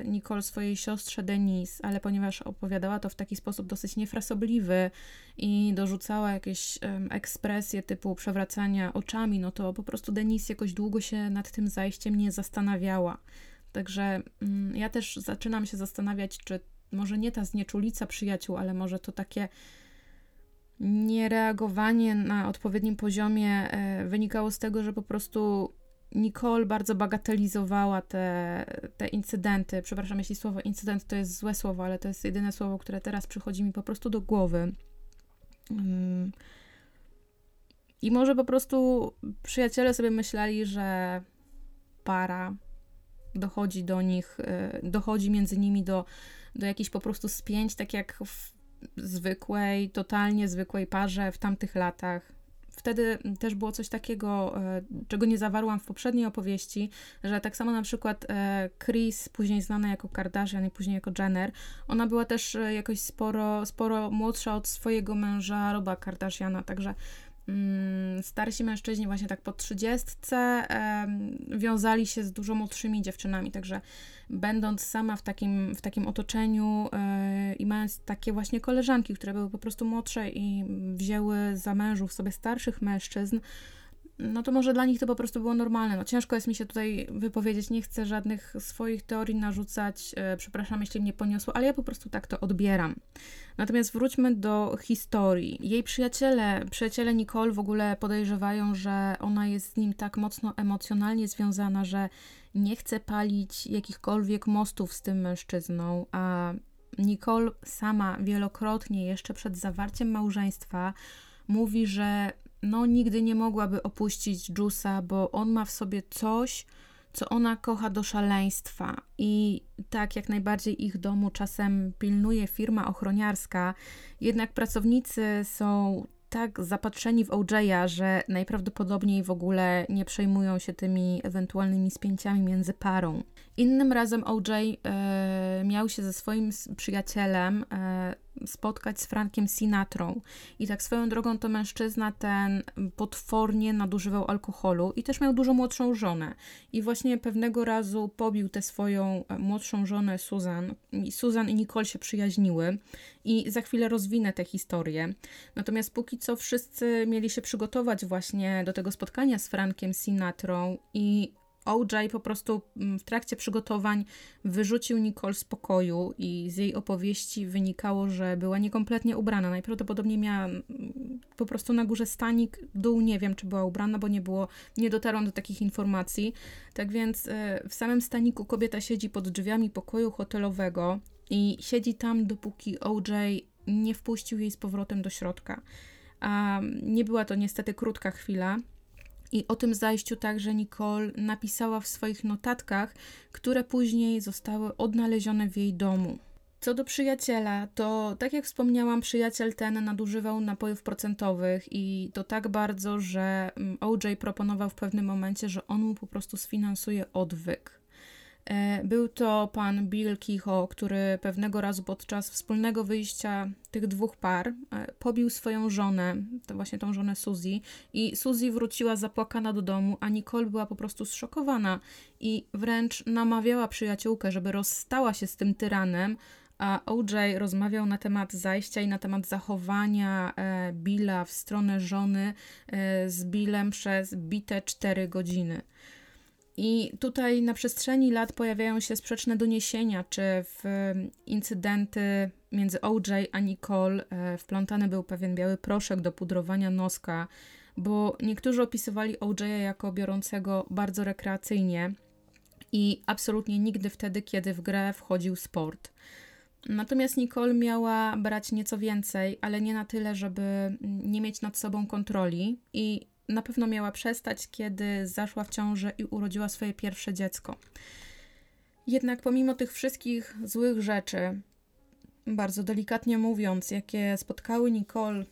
Nicole swojej siostrze Denise, ale ponieważ opowiadała to w taki sposób dosyć niefrasobliwy i dorzucała jakieś e, ekspresje typu przewracania oczami, no to po prostu Denise jakoś długo się nad tym zajściem nie zastanawiała. Także mm, ja też zaczynam się zastanawiać, czy może nie ta znieczulica przyjaciół, ale może to takie niereagowanie na odpowiednim poziomie e, wynikało z tego, że po prostu Nicole bardzo bagatelizowała te, te incydenty. Przepraszam, jeśli słowo incydent to jest złe słowo, ale to jest jedyne słowo, które teraz przychodzi mi po prostu do głowy. Mm. I może po prostu przyjaciele sobie myśleli, że para dochodzi do nich, y, dochodzi między nimi do, do jakichś po prostu spięć, tak jak w zwykłej, totalnie zwykłej parze w tamtych latach. Wtedy też było coś takiego, y, czego nie zawarłam w poprzedniej opowieści, że tak samo na przykład y, Chris, później znana jako Kardashian i później jako Jenner, ona była też jakoś sporo, sporo młodsza od swojego męża Roba Kardashiana, także starsi mężczyźni właśnie tak po trzydziestce wiązali się z dużo młodszymi dziewczynami, także będąc sama w takim, w takim otoczeniu e, i mając takie właśnie koleżanki, które były po prostu młodsze i wzięły za mężów sobie starszych mężczyzn, no to może dla nich to po prostu było normalne. No ciężko jest mi się tutaj wypowiedzieć, nie chcę żadnych swoich teorii narzucać, e, przepraszam, jeśli mnie poniosło, ale ja po prostu tak to odbieram. Natomiast wróćmy do historii. Jej przyjaciele, przyjaciele Nicole w ogóle podejrzewają, że ona jest z nim tak mocno emocjonalnie związana, że nie chce palić jakichkolwiek mostów z tym mężczyzną, a Nicole sama wielokrotnie jeszcze przed zawarciem małżeństwa mówi, że no nigdy nie mogłaby opuścić Jusa, bo on ma w sobie coś, co ona kocha do szaleństwa. I tak jak najbardziej ich domu czasem pilnuje firma ochroniarska, jednak pracownicy są tak zapatrzeni w OJ'a, że najprawdopodobniej w ogóle nie przejmują się tymi ewentualnymi spięciami między parą. Innym razem OJ e, miał się ze swoim przyjacielem e, spotkać z Frankiem Sinatrą. I tak swoją drogą to mężczyzna ten potwornie nadużywał alkoholu i też miał dużo młodszą żonę. I właśnie pewnego razu pobił tę swoją e, młodszą żonę Susan. I Susan i Nicole się przyjaźniły i za chwilę rozwinę tę historię. Natomiast póki co wszyscy mieli się przygotować właśnie do tego spotkania z Frankiem Sinatrą i OJ po prostu mm, w trakcie przygotowań wyrzucił Nicole z pokoju i z jej opowieści wynikało, że była niekompletnie ubrana. Najprawdopodobniej miała mm, po prostu na górze stanik, dół nie wiem, czy była ubrana, bo nie było, nie dotarłam do takich informacji. Tak więc e, w samym staniku kobieta siedzi pod drzwiami pokoju hotelowego i siedzi tam, dopóki OJ nie wpuścił jej z powrotem do środka. A nie była to niestety krótka chwila, i o tym zajściu także Nicole napisała w swoich notatkach, które później zostały odnalezione w jej domu. Co do przyjaciela, to tak jak wspomniałam, przyjaciel ten nadużywał napojów procentowych i to tak bardzo, że mm, OJ proponował w pewnym momencie, że on mu po prostu sfinansuje odwyk. E, był to pan Bill Kicho, który pewnego razu podczas wspólnego wyjścia tych dwóch par e, pobił swoją żonę, to właśnie tą żonę Suzy, i Suzy wróciła zapłakana do domu, a Nicole była po prostu zszokowana i wręcz namawiała przyjaciółkę, żeby rozstała się z tym tyranem, a OJ rozmawiał na temat zajścia i na temat zachowania e, Billa w stronę żony z Billem przez bite 4 godziny. I tutaj na przestrzeni lat pojawiają się sprzeczne doniesienia, czy w incydenty między OJ a Nicole e, wplątany był pewien biały proszek do pudrowania noska, bo niektórzy opisywali OJ jako biorącego bardzo rekreacyjnie i absolutnie nigdy wtedy, kiedy w grę wchodził sport. Natomiast Nicole miała brać nieco więcej, ale nie na tyle, żeby nie mieć nad sobą kontroli i na pewno miała przestać, kiedy zaszła w ciążę i urodziła swoje pierwsze dziecko. Jednak pomimo tych wszystkich złych rzeczy, bardzo delikatnie mówiąc, jakie spotkały Nicole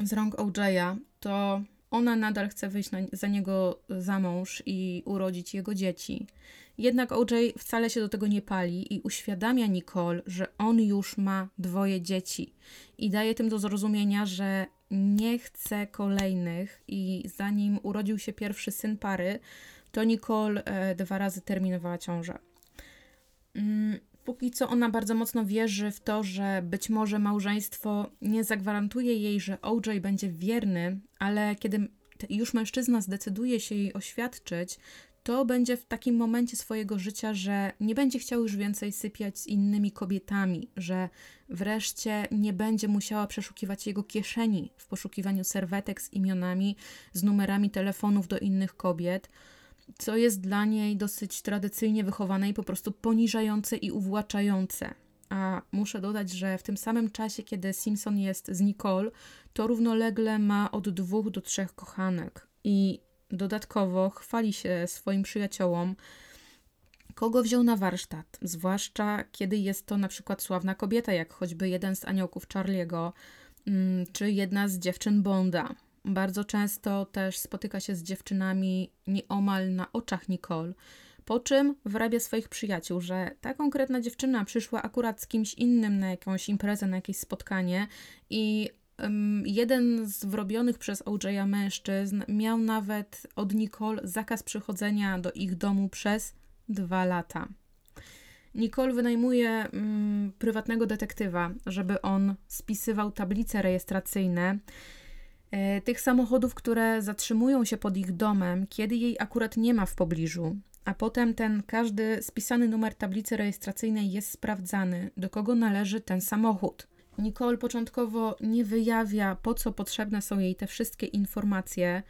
z rąk OJ'a, to ona nadal chce wyjść na, za niego za mąż i urodzić jego dzieci. Jednak OJ wcale się do tego nie pali i uświadamia Nicole, że on już ma dwoje dzieci i daje tym do zrozumienia, że nie chce kolejnych i zanim urodził się pierwszy syn pary, to Nicole e, dwa razy terminowała ciążę. Mm, póki co ona bardzo mocno wierzy w to, że być może małżeństwo nie zagwarantuje jej, że OJ będzie wierny, ale kiedy już mężczyzna zdecyduje się jej oświadczyć, to będzie w takim momencie swojego życia, że nie będzie chciał już więcej sypiać z innymi kobietami, że wreszcie nie będzie musiała przeszukiwać jego kieszeni w poszukiwaniu serwetek z imionami, z numerami telefonów do innych kobiet, co jest dla niej dosyć tradycyjnie wychowane i po prostu poniżające i uwłaczające. A muszę dodać, że w tym samym czasie, kiedy Simpson jest z Nicole, to równolegle ma od dwóch do trzech kochanek. I Dodatkowo chwali się swoim przyjaciołom, kogo wziął na warsztat, zwłaszcza kiedy jest to na przykład sławna kobieta, jak choćby jeden z aniołków Charlie'ego, mm, czy jedna z dziewczyn Bonda. Bardzo często też spotyka się z dziewczynami nieomal na oczach Nicole, po czym wrabia swoich przyjaciół, że ta konkretna dziewczyna przyszła akurat z kimś innym na jakąś imprezę, na jakieś spotkanie i jeden z wrobionych przez OJ'a mężczyzn miał nawet od Nicole zakaz przychodzenia do ich domu przez dwa lata. Nicole wynajmuje um, prywatnego detektywa, żeby on spisywał tablice rejestracyjne e, tych samochodów, które zatrzymują się pod ich domem, kiedy jej akurat nie ma w pobliżu. A potem ten każdy spisany numer tablicy rejestracyjnej jest sprawdzany, do kogo należy ten samochód. Nicole początkowo nie wyjawia, po co potrzebne są jej te wszystkie informacje.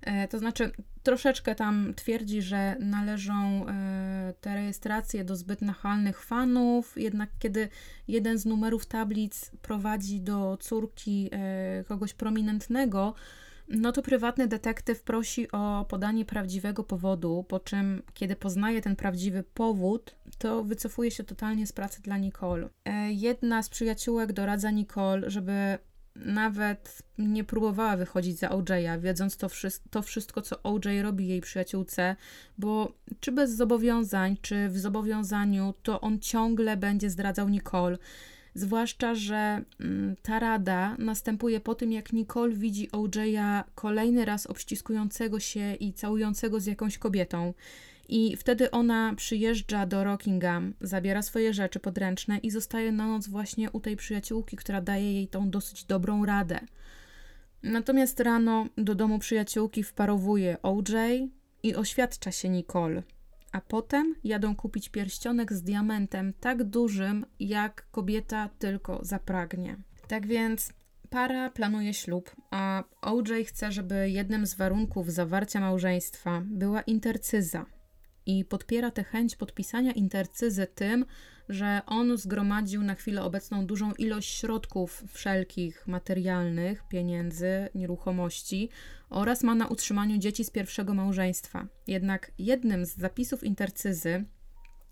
E, to znaczy, troszeczkę tam twierdzi, że należą e, te rejestracje do zbyt nachalnych fanów, jednak kiedy jeden z numerów tablic prowadzi do córki e, kogoś prominentnego, no to prywatny detektyw prosi o podanie prawdziwego powodu, po czym, kiedy poznaje ten prawdziwy powód, to wycofuje się totalnie z pracy dla Nicole. E, jedna z przyjaciółek doradza Nicole, żeby nawet nie próbowała wychodzić za OJ'a, wiedząc to, to wszystko, co OJ robi jej przyjaciółce, bo czy bez zobowiązań, czy w zobowiązaniu, to on ciągle będzie zdradzał Nicole. Zwłaszcza, że mm, ta rada następuje po tym, jak Nicole widzi OJ'a kolejny raz obściskującego się i całującego z jakąś kobietą. I wtedy ona przyjeżdża do Rockingham, zabiera swoje rzeczy podręczne i zostaje na noc właśnie u tej przyjaciółki, która daje jej tą dosyć dobrą radę. Natomiast rano do domu przyjaciółki wparowuje OJ i oświadcza się Nicole a potem jadą kupić pierścionek z diamentem tak dużym, jak kobieta tylko zapragnie. Tak więc para planuje ślub, a OJ chce, żeby jednym z warunków zawarcia małżeństwa była intercyza. I podpiera tę chęć podpisania intercyzy tym, że on zgromadził na chwilę obecną dużą ilość środków wszelkich materialnych, pieniędzy, nieruchomości oraz ma na utrzymaniu dzieci z pierwszego małżeństwa. Jednak jednym z zapisów intercyzy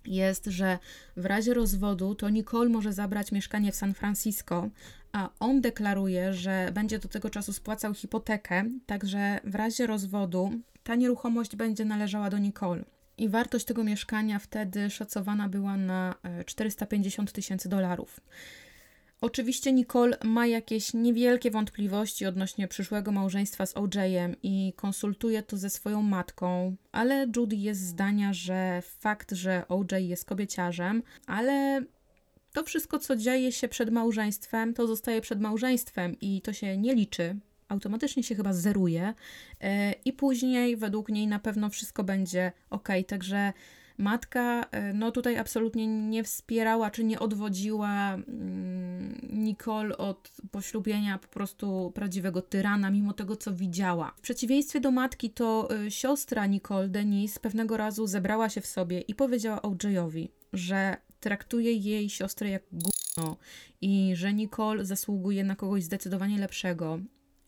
jest, że w razie rozwodu to Nicole może zabrać mieszkanie w San Francisco, a on deklaruje, że będzie do tego czasu spłacał hipotekę, także w razie rozwodu ta nieruchomość będzie należała do Nicole i wartość tego mieszkania wtedy szacowana była na 450 e, tysięcy dolarów. Oczywiście Nicole ma jakieś niewielkie wątpliwości odnośnie przyszłego małżeństwa z OJ-em i konsultuje to ze swoją matką, ale Judy jest zdania, że fakt, że OJ jest kobieciarzem, ale to wszystko, co dzieje się przed małżeństwem, to zostaje przed małżeństwem i to się nie liczy, automatycznie się chyba zeruje e, i później według niej na pewno wszystko będzie ok. Także Matka, e, no tutaj absolutnie nie wspierała czy nie odwodziła mm, Nicole od poślubienia po prostu prawdziwego tyrana, mimo tego, co widziała. W przeciwieństwie do matki, to y, siostra Nicole, Denise, pewnego razu zebrała się w sobie i powiedziała OJ-owi, że traktuje jej siostrę jak gówno i że Nicole zasługuje na kogoś zdecydowanie lepszego.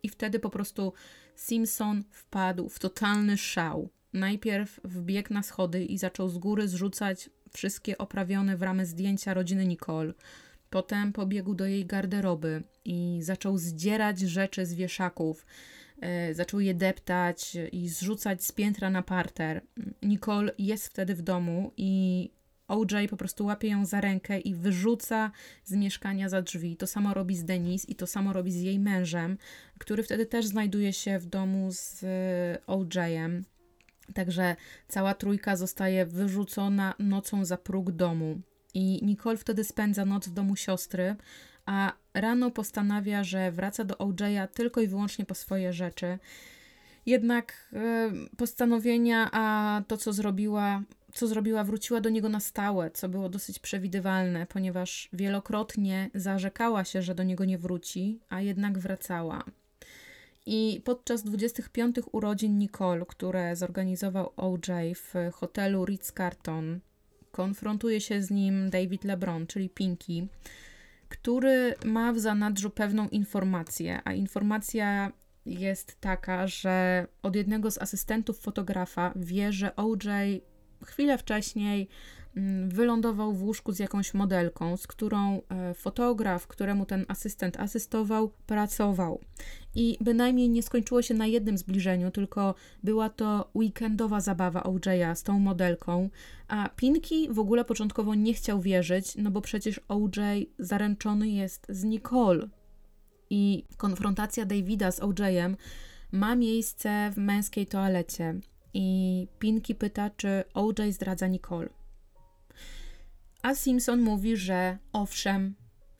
I wtedy po prostu Simpson wpadł w totalny szał. Najpierw wbiegł na schody i zaczął z góry zrzucać wszystkie oprawione w ramę zdjęcia rodziny Nicole. Potem pobiegł do jej garderoby i zaczął zdzierać rzeczy z wieszaków. E, zaczął je deptać i zrzucać z piętra na parter. Nicole jest wtedy w domu i OJ po prostu łapie ją za rękę i wyrzuca z mieszkania za drzwi. To samo robi z Denise i to samo robi z jej mężem, który wtedy też znajduje się w domu z e, OJ-em. Także cała trójka zostaje wyrzucona nocą za próg domu. I Nicole wtedy spędza noc w domu siostry, a rano postanawia, że wraca do OJ'a tylko i wyłącznie po swoje rzeczy. Jednak e, postanowienia, a to co zrobiła, co zrobiła, wróciła do niego na stałe, co było dosyć przewidywalne, ponieważ wielokrotnie zarzekała się, że do niego nie wróci, a jednak wracała. I podczas 25 urodzin Nicole, które zorganizował OJ w hotelu Ritz-Carlton, konfrontuje się z nim David LeBron, czyli Pinky, który ma w zanadrzu pewną informację, a informacja jest taka, że od jednego z asystentów fotografa wie, że OJ chwilę wcześniej mm, wylądował w łóżku z jakąś modelką, z którą e, fotograf, któremu ten asystent asystował, pracował. I bynajmniej nie skończyło się na jednym zbliżeniu, tylko była to weekendowa zabawa OJ'a z tą modelką, a Pinky w ogóle początkowo nie chciał wierzyć, no bo przecież OJ zaręczony jest z Nicole. I konfrontacja Davida z OJ'em ma miejsce w męskiej toalecie i Pinky pyta, czy OJ zdradza Nicole. A Simpson mówi, że owszem,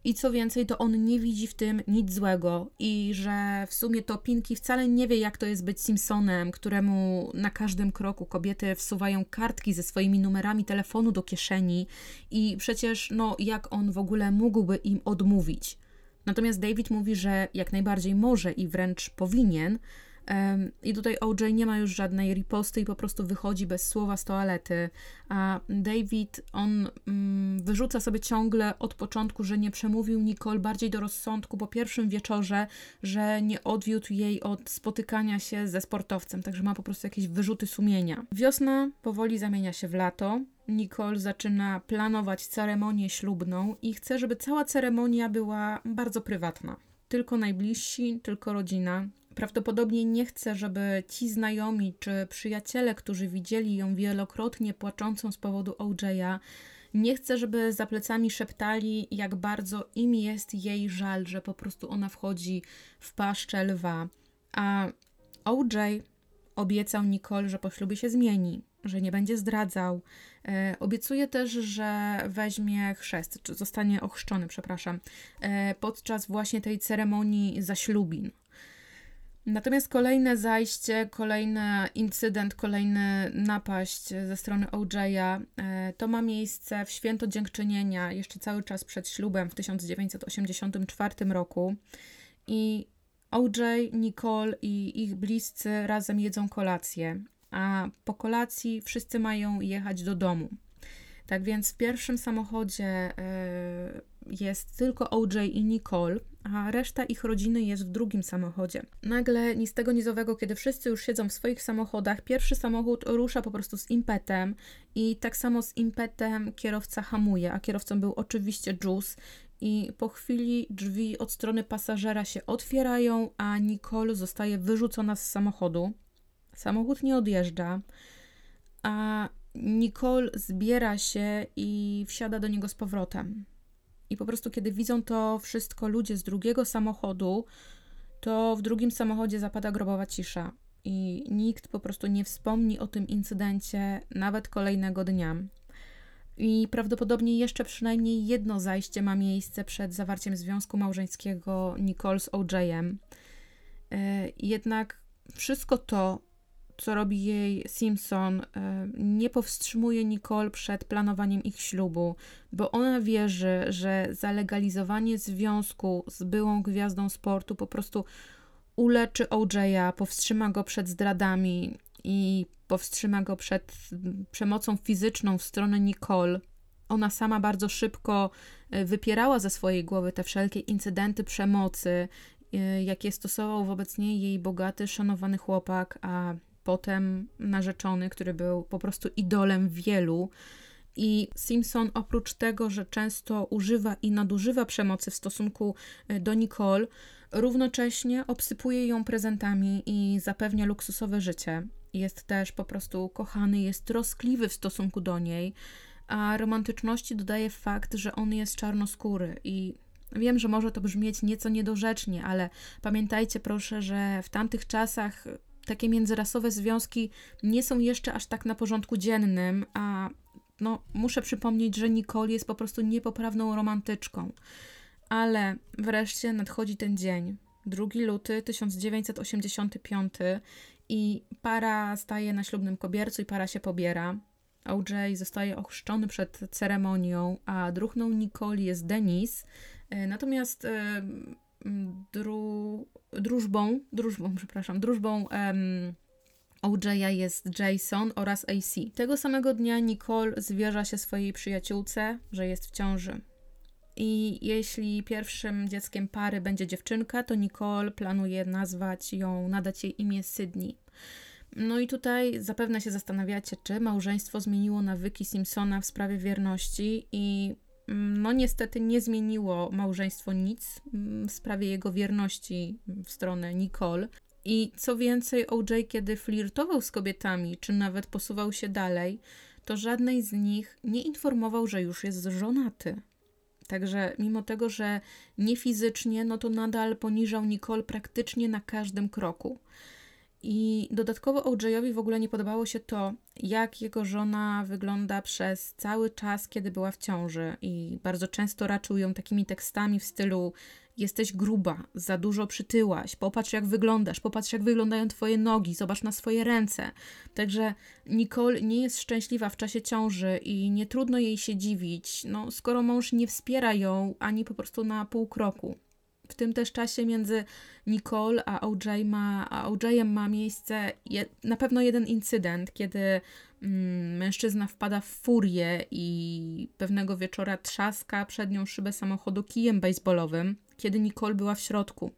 i co więcej, to on nie widzi w tym nic złego i że w sumie to Pinky wcale nie wie, jak to jest być Simpsonem, któremu na każdym kroku kobiety wsuwają kartki ze swoimi numerami telefonu do kieszeni i przecież, no, jak on w ogóle mógłby im odmówić. Natomiast David mówi, że jak najbardziej może i wręcz powinien, i tutaj OJ nie ma już żadnej riposty i po prostu wychodzi bez słowa z toalety. A David, on mm, wyrzuca sobie ciągle od początku, że nie przemówił Nicole bardziej do rozsądku po pierwszym wieczorze, że nie odwiódł jej od spotykania się ze sportowcem, także ma po prostu jakieś wyrzuty sumienia. Wiosna powoli zamienia się w lato. Nicole zaczyna planować ceremonię ślubną i chce, żeby cała ceremonia była bardzo prywatna. Tylko najbliżsi, tylko rodzina, Prawdopodobnie nie chce, żeby ci znajomi czy przyjaciele, którzy widzieli ją wielokrotnie płaczącą z powodu OJ'a, nie chce, żeby za plecami szeptali, jak bardzo im jest jej żal, że po prostu ona wchodzi w paszczę lwa. A OJ obiecał Nicole, że po ślubie się zmieni, że nie będzie zdradzał. E, obiecuje też, że weźmie chrzest, czy zostanie ochrzczony, przepraszam, e, podczas właśnie tej ceremonii zaślubin. Natomiast kolejne zajście, kolejny incydent, kolejny napaść ze strony OJ'a e, to ma miejsce w święto dziękczynienia, jeszcze cały czas przed ślubem w 1984 roku. I OJ, Nicole i ich bliscy razem jedzą kolację, a po kolacji wszyscy mają jechać do domu. Tak więc w pierwszym samochodzie e, jest tylko OJ i Nicole, a reszta ich rodziny jest w drugim samochodzie. Nagle, ni z tego nizowego, kiedy wszyscy już siedzą w swoich samochodach, pierwszy samochód rusza po prostu z impetem i tak samo z impetem kierowca hamuje, a kierowcą był oczywiście Juice i po chwili drzwi od strony pasażera się otwierają, a Nicole zostaje wyrzucona z samochodu. Samochód nie odjeżdża, a Nicole zbiera się i wsiada do niego z powrotem. I po prostu, kiedy widzą to wszystko ludzie z drugiego samochodu, to w drugim samochodzie zapada grobowa cisza. I nikt po prostu nie wspomni o tym incydencie nawet kolejnego dnia. I prawdopodobnie jeszcze przynajmniej jedno zajście ma miejsce przed zawarciem związku małżeńskiego Nicole z OJ-em. E, jednak wszystko to co robi jej Simpson, e, nie powstrzymuje Nicole przed planowaniem ich ślubu, bo ona wierzy, że zalegalizowanie związku z byłą gwiazdą sportu po prostu uleczy OJ'a, powstrzyma go przed zdradami i powstrzyma go przed przemocą fizyczną w stronę Nicole. Ona sama bardzo szybko e, wypierała ze swojej głowy te wszelkie incydenty przemocy, e, jakie stosował wobec niej jej bogaty, szanowany chłopak, a potem narzeczony, który był po prostu idolem wielu. I Simpson, oprócz tego, że często używa i nadużywa przemocy w stosunku e, do Nicole, równocześnie obsypuje ją prezentami i zapewnia luksusowe życie. Jest też po prostu kochany, jest troskliwy w stosunku do niej, a romantyczności dodaje fakt, że on jest czarnoskóry i Wiem, że może to brzmieć nieco niedorzecznie, ale pamiętajcie proszę, że w tamtych czasach takie międzyrasowe związki nie są jeszcze aż tak na porządku dziennym, a no, muszę przypomnieć, że Nicole jest po prostu niepoprawną romantyczką. Ale wreszcie nadchodzi ten dzień, 2 luty 1985 i para staje na ślubnym kobiercu i para się pobiera. OJ zostaje ochrzczony przed ceremonią, a druhną Nicole jest Denis. E, natomiast e, dru, drużbą, drużbą, przepraszam, drużbą um, OJ'a jest Jason oraz AC. Tego samego dnia Nicole zwierza się swojej przyjaciółce, że jest w ciąży. I jeśli pierwszym dzieckiem pary będzie dziewczynka, to Nicole planuje nazwać ją, nadać jej imię Sydney. No i tutaj zapewne się zastanawiacie, czy małżeństwo zmieniło nawyki Simpsona w sprawie wierności i mm, no niestety nie zmieniło małżeństwo nic mm, w sprawie jego wierności w stronę Nicole. I co więcej, OJ, kiedy flirtował z kobietami, czy nawet posuwał się dalej, to żadnej z nich nie informował, że już jest żonaty. Także mimo tego, że nie fizycznie, no to nadal poniżał Nicole praktycznie na każdym kroku. I dodatkowo OJ-owi w ogóle nie podobało się to, jak jego żona wygląda przez cały czas, kiedy była w ciąży. I bardzo często raczył ją takimi tekstami w stylu: Jesteś gruba, za dużo przytyłaś, popatrz jak wyglądasz, popatrz jak wyglądają twoje nogi, zobacz na swoje ręce. Także Nicole nie jest szczęśliwa w czasie ciąży i nie trudno jej się dziwić, no, skoro mąż nie wspiera ją ani po prostu na pół kroku. W tym też czasie między Nicole a OJ ma, OJ'em ma miejsce je, na pewno jeden incydent, kiedy mm, mężczyzna wpada w furię i pewnego wieczora trzaska przednią szybę samochodu kijem baseballowym, kiedy Nicole była w środku.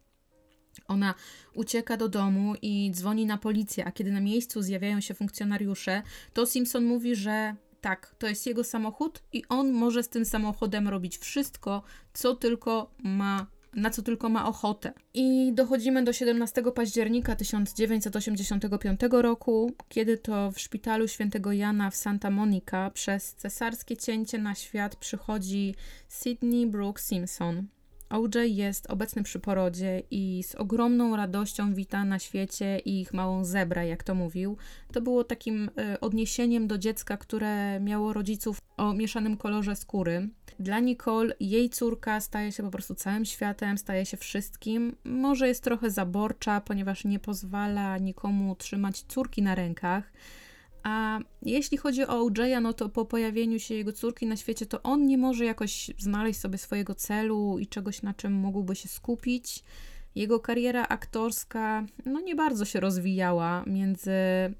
Ona ucieka do domu i dzwoni na policję, a kiedy na miejscu zjawiają się funkcjonariusze, to Simpson mówi, że tak, to jest jego samochód i on może z tym samochodem robić wszystko, co tylko ma na co tylko ma ochotę. I dochodzimy do 17 października 1985 roku, kiedy to w szpitalu świętego Jana w Santa Monica przez cesarskie cięcie na świat przychodzi Sydney Brooke Simpson. OJ jest obecny przy porodzie i z ogromną radością wita na świecie ich małą zebra, jak to mówił. To było takim y, odniesieniem do dziecka, które miało rodziców o mieszanym kolorze skóry. Dla Nicole jej córka staje się po prostu całym światem, staje się wszystkim. Może jest trochę zaborcza, ponieważ nie pozwala nikomu trzymać córki na rękach. A jeśli chodzi o OJ'a, no to po pojawieniu się jego córki na świecie, to on nie może jakoś znaleźć sobie swojego celu i czegoś, na czym mógłby się skupić. Jego kariera aktorska no nie bardzo się rozwijała. Między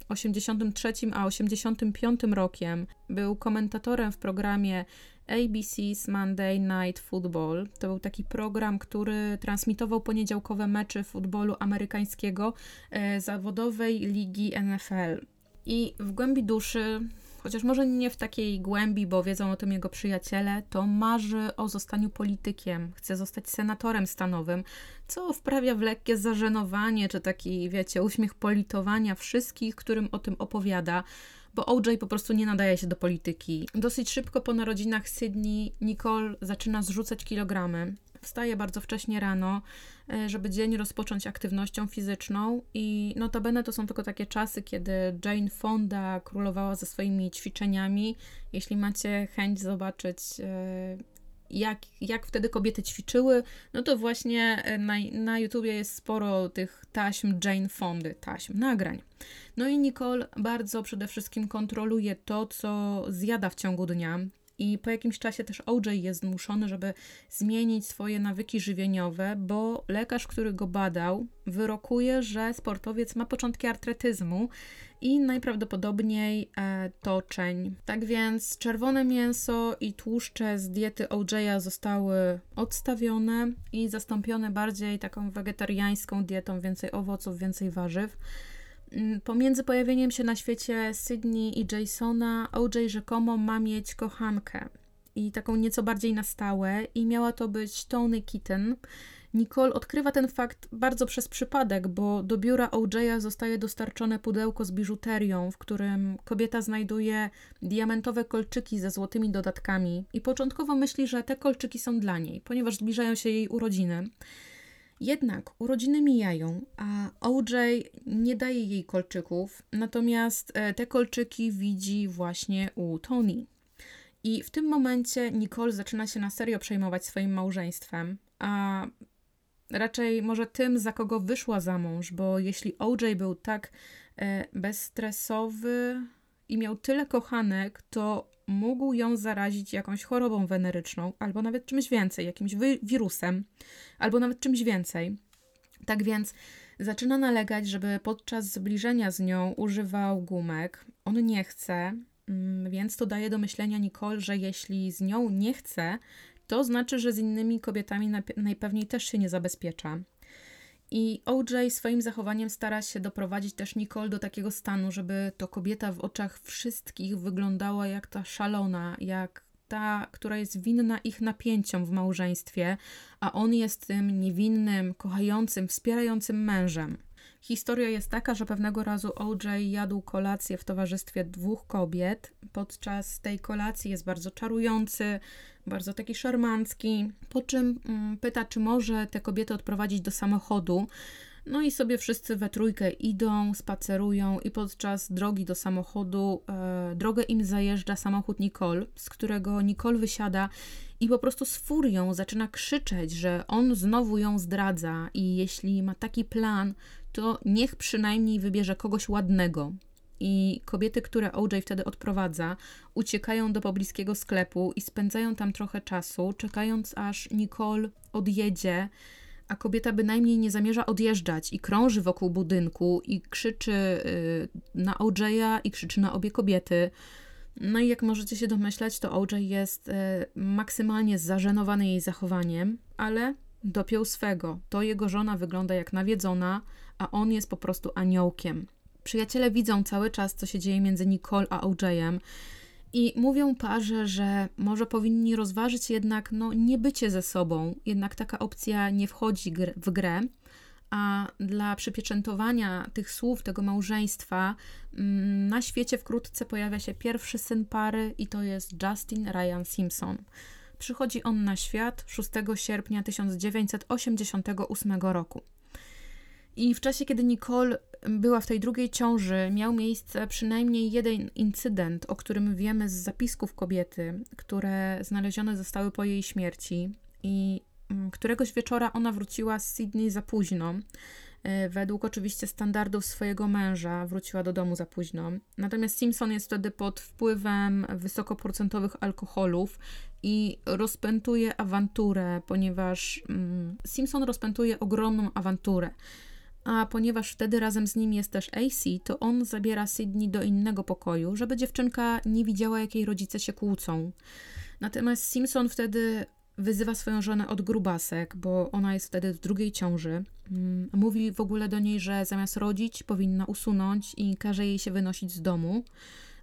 83 a 85 rokiem był komentatorem w programie ABC's Monday Night Football. To był taki program, który transmitował poniedziałkowe mecze futbolu amerykańskiego e, zawodowej ligi NFL. I w głębi duszy, chociaż może nie w takiej głębi, bo wiedzą o tym jego przyjaciele, to marzy o zostaniu politykiem, chce zostać senatorem stanowym, co wprawia w lekkie zażenowanie, czy taki, wiecie, uśmiech politowania wszystkich, którym o tym opowiada bo OJ po prostu nie nadaje się do polityki. Dosyć szybko po narodzinach Sydney Nicole zaczyna zrzucać kilogramy. Wstaje bardzo wcześnie rano, e, żeby dzień rozpocząć aktywnością fizyczną i notabene to są tylko takie czasy, kiedy Jane Fonda królowała ze swoimi ćwiczeniami. Jeśli macie chęć zobaczyć e, jak, jak wtedy kobiety ćwiczyły, no to właśnie e, na, na YouTubie jest sporo tych taśm Jane Fondy, taśm, nagrań. No i Nicole bardzo przede wszystkim kontroluje to, co zjada w ciągu dnia. I po jakimś czasie też OJ jest zmuszony, żeby zmienić swoje nawyki żywieniowe, bo lekarz, który go badał, wyrokuje, że sportowiec ma początki artretyzmu i najprawdopodobniej e, toczeń. Tak więc czerwone mięso i tłuszcze z diety OJ'a zostały odstawione i zastąpione bardziej taką wegetariańską dietą, więcej owoców, więcej warzyw. Mm, pomiędzy pojawieniem się na świecie Sydney i Jasona, OJ rzekomo ma mieć kochankę i taką nieco bardziej na stałe, i miała to być Tony Kitten. Nicole odkrywa ten fakt bardzo przez przypadek, bo do biura OJ'a zostaje dostarczone pudełko z biżuterią, w którym kobieta znajduje diamentowe kolczyki ze złotymi dodatkami i początkowo myśli, że te kolczyki są dla niej, ponieważ zbliżają się jej urodziny. Jednak urodziny mijają, a OJ nie daje jej kolczyków, natomiast e, te kolczyki widzi właśnie u Tony. I w tym momencie Nicole zaczyna się na serio przejmować swoim małżeństwem, a raczej może tym, za kogo wyszła za mąż, bo jeśli OJ był tak e, bezstresowy i miał tyle kochanek, to mógł ją zarazić jakąś chorobą weneryczną, albo nawet czymś więcej, jakimś wi wirusem, albo nawet czymś więcej. Tak więc zaczyna nalegać, żeby podczas zbliżenia z nią używał gumek. On nie chce, mm, więc to daje do myślenia Nicole, że jeśli z nią nie chce, to znaczy, że z innymi kobietami najpewniej też się nie zabezpiecza. I OJ swoim zachowaniem stara się doprowadzić też Nicole do takiego stanu, żeby to kobieta w oczach wszystkich wyglądała jak ta szalona, jak ta, która jest winna ich napięciom w małżeństwie, a on jest tym niewinnym, kochającym, wspierającym mężem. Historia jest taka, że pewnego razu OJ jadł kolację w towarzystwie dwóch kobiet. Podczas tej kolacji jest bardzo czarujący, bardzo taki szarmancki, po czym mm, pyta, czy może te kobiety odprowadzić do samochodu. No i sobie wszyscy we trójkę idą, spacerują i podczas drogi do samochodu e, drogę im zajeżdża samochód Nicole, z którego Nicole wysiada i po prostu z furią zaczyna krzyczeć, że on znowu ją zdradza i jeśli ma taki plan, to niech przynajmniej wybierze kogoś ładnego. I kobiety, które OJ wtedy odprowadza, uciekają do pobliskiego sklepu i spędzają tam trochę czasu, czekając aż Nicole odjedzie, a kobieta bynajmniej nie zamierza odjeżdżać i krąży wokół budynku i krzyczy y, na OJ'a i krzyczy na obie kobiety. No i jak możecie się domyślać, to OJ jest y, maksymalnie zażenowany jej zachowaniem, ale dopiął swego. To jego żona wygląda jak nawiedzona, a on jest po prostu aniołkiem. Przyjaciele widzą cały czas, co się dzieje między Nicole a OJ'em i mówią parze, że może powinni rozważyć jednak no, nie bycie ze sobą. Jednak taka opcja nie wchodzi w grę. A dla przypieczętowania tych słów, tego małżeństwa, mm, na świecie wkrótce pojawia się pierwszy syn pary i to jest Justin Ryan Simpson. Przychodzi on na świat 6 sierpnia 1988 roku. I w czasie, kiedy Nicole była w tej drugiej ciąży, miał miejsce przynajmniej jeden incydent, o którym wiemy z zapisków kobiety, które znalezione zostały po jej śmierci. I mm, któregoś wieczora ona wróciła z Sydney za późno. E, według oczywiście standardów swojego męża wróciła do domu za późno. Natomiast Simpson jest wtedy pod wpływem wysokoprocentowych alkoholów i rozpętuje awanturę, ponieważ mm, Simpson rozpętuje ogromną awanturę. A ponieważ wtedy razem z nim jest też AC, to on zabiera Sydney do innego pokoju, żeby dziewczynka nie widziała, jak jej rodzice się kłócą. Natomiast Simpson wtedy wyzywa swoją żonę od grubasek, bo ona jest wtedy w drugiej ciąży. Mm, mówi w ogóle do niej, że zamiast rodzić, powinna usunąć i każe jej się wynosić z domu.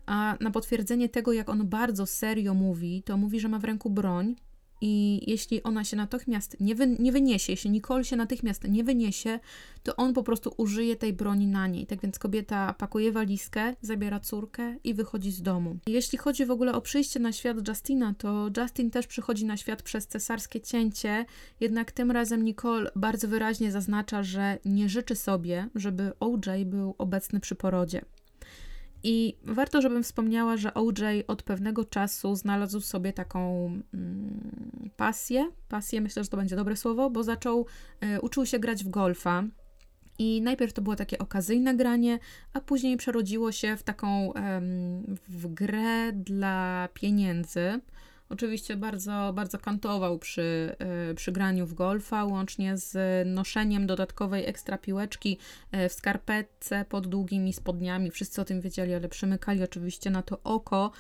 A na potwierdzenie tego, jak on bardzo serio mówi, to mówi, że ma w ręku broń i jeśli ona się natychmiast nie, wy, nie wyniesie, jeśli Nicole się natychmiast nie wyniesie, to on po prostu użyje tej broni na niej. Tak więc kobieta pakuje walizkę, zabiera córkę i wychodzi z domu. Jeśli chodzi w ogóle o przyjście na świat Justina, to Justin też przychodzi na świat przez cesarskie cięcie, jednak tym razem Nicole bardzo wyraźnie zaznacza, że nie życzy sobie, żeby OJ był obecny przy porodzie. I warto, żebym wspomniała, że OJ od pewnego czasu znalazł sobie taką mm, pasję. Pasję, myślę, że to będzie dobre słowo, bo zaczął, y, uczył się grać w golfa. I najpierw to było takie okazyjne granie, a później przerodziło się w taką w grę dla pieniędzy. Oczywiście bardzo, bardzo kantował przy, e, przy graniu w golfa, łącznie z noszeniem dodatkowej ekstra piłeczki e, w skarpetce pod długimi spodniami. Wszyscy o tym wiedzieli, ale przymykali oczywiście na to oko.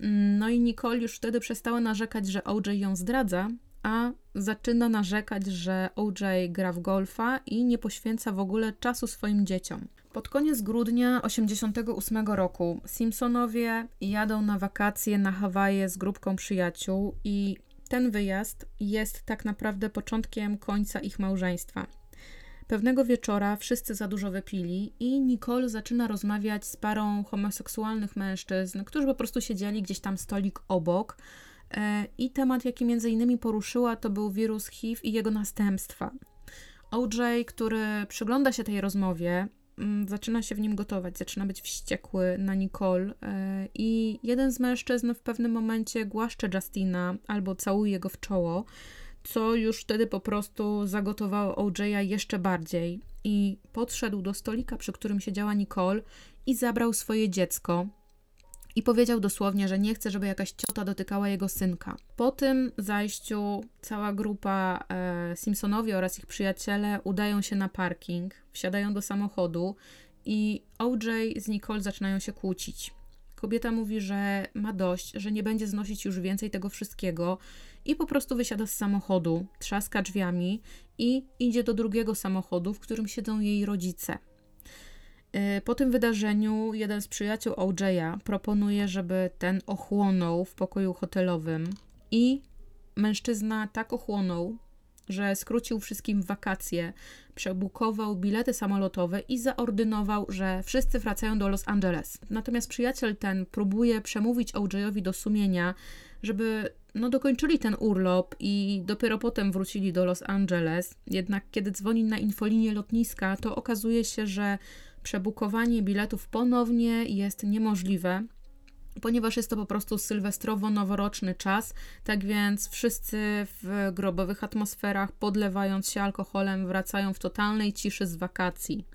Mm, no i Nicole już wtedy przestała narzekać, że OJ ją zdradza, a zaczyna narzekać, że OJ gra w golfa i nie poświęca w ogóle czasu swoim dzieciom. Pod koniec grudnia 1988 roku Simpsonowie jadą na wakacje na Hawaje z grupką przyjaciół i ten wyjazd jest tak naprawdę początkiem końca ich małżeństwa. Pewnego wieczora wszyscy za dużo wypili i Nicole zaczyna rozmawiać z parą homoseksualnych mężczyzn, którzy po prostu siedzieli gdzieś tam stolik obok. E, I temat, jaki między innymi poruszyła, to był wirus HIV i jego następstwa. OJ, który przygląda się tej rozmowie, zaczyna się w nim gotować, zaczyna być wściekły na Nicole e, i jeden z mężczyzn w pewnym momencie głaszcze Justina albo całuje go w czoło, co już wtedy po prostu zagotowało OJ'a jeszcze bardziej. I podszedł do stolika, przy którym siedziała Nicole i zabrał swoje dziecko, i powiedział dosłownie, że nie chce, żeby jakaś ciota dotykała jego synka. Po tym zajściu cała grupa e, Simpsonowi oraz ich przyjaciele udają się na parking, wsiadają do samochodu i OJ z Nicole zaczynają się kłócić. Kobieta mówi, że ma dość, że nie będzie znosić już więcej tego wszystkiego i po prostu wysiada z samochodu, trzaska drzwiami i idzie do drugiego samochodu, w którym siedzą jej rodzice. Y, po tym wydarzeniu jeden z przyjaciół OJ'a proponuje, żeby ten ochłonął w pokoju hotelowym i mężczyzna tak ochłonął, że skrócił wszystkim wakacje, przebukował bilety samolotowe i zaordynował, że wszyscy wracają do Los Angeles. Natomiast przyjaciel ten próbuje przemówić OJ'owi do sumienia, żeby no, dokończyli ten urlop i dopiero potem wrócili do Los Angeles. Jednak kiedy dzwoni na infolinię lotniska, to okazuje się, że przebukowanie biletów ponownie jest niemożliwe, ponieważ jest to po prostu sylwestrowo-noworoczny czas, tak więc wszyscy w grobowych atmosferach, podlewając się alkoholem, wracają w totalnej ciszy z wakacji.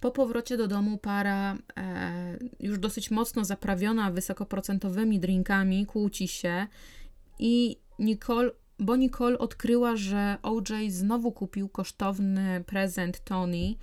Po powrocie do domu para, e, już dosyć mocno zaprawiona wysokoprocentowymi drinkami, kłóci się i Nicole, bo Nicole odkryła, że OJ znowu kupił kosztowny prezent Tony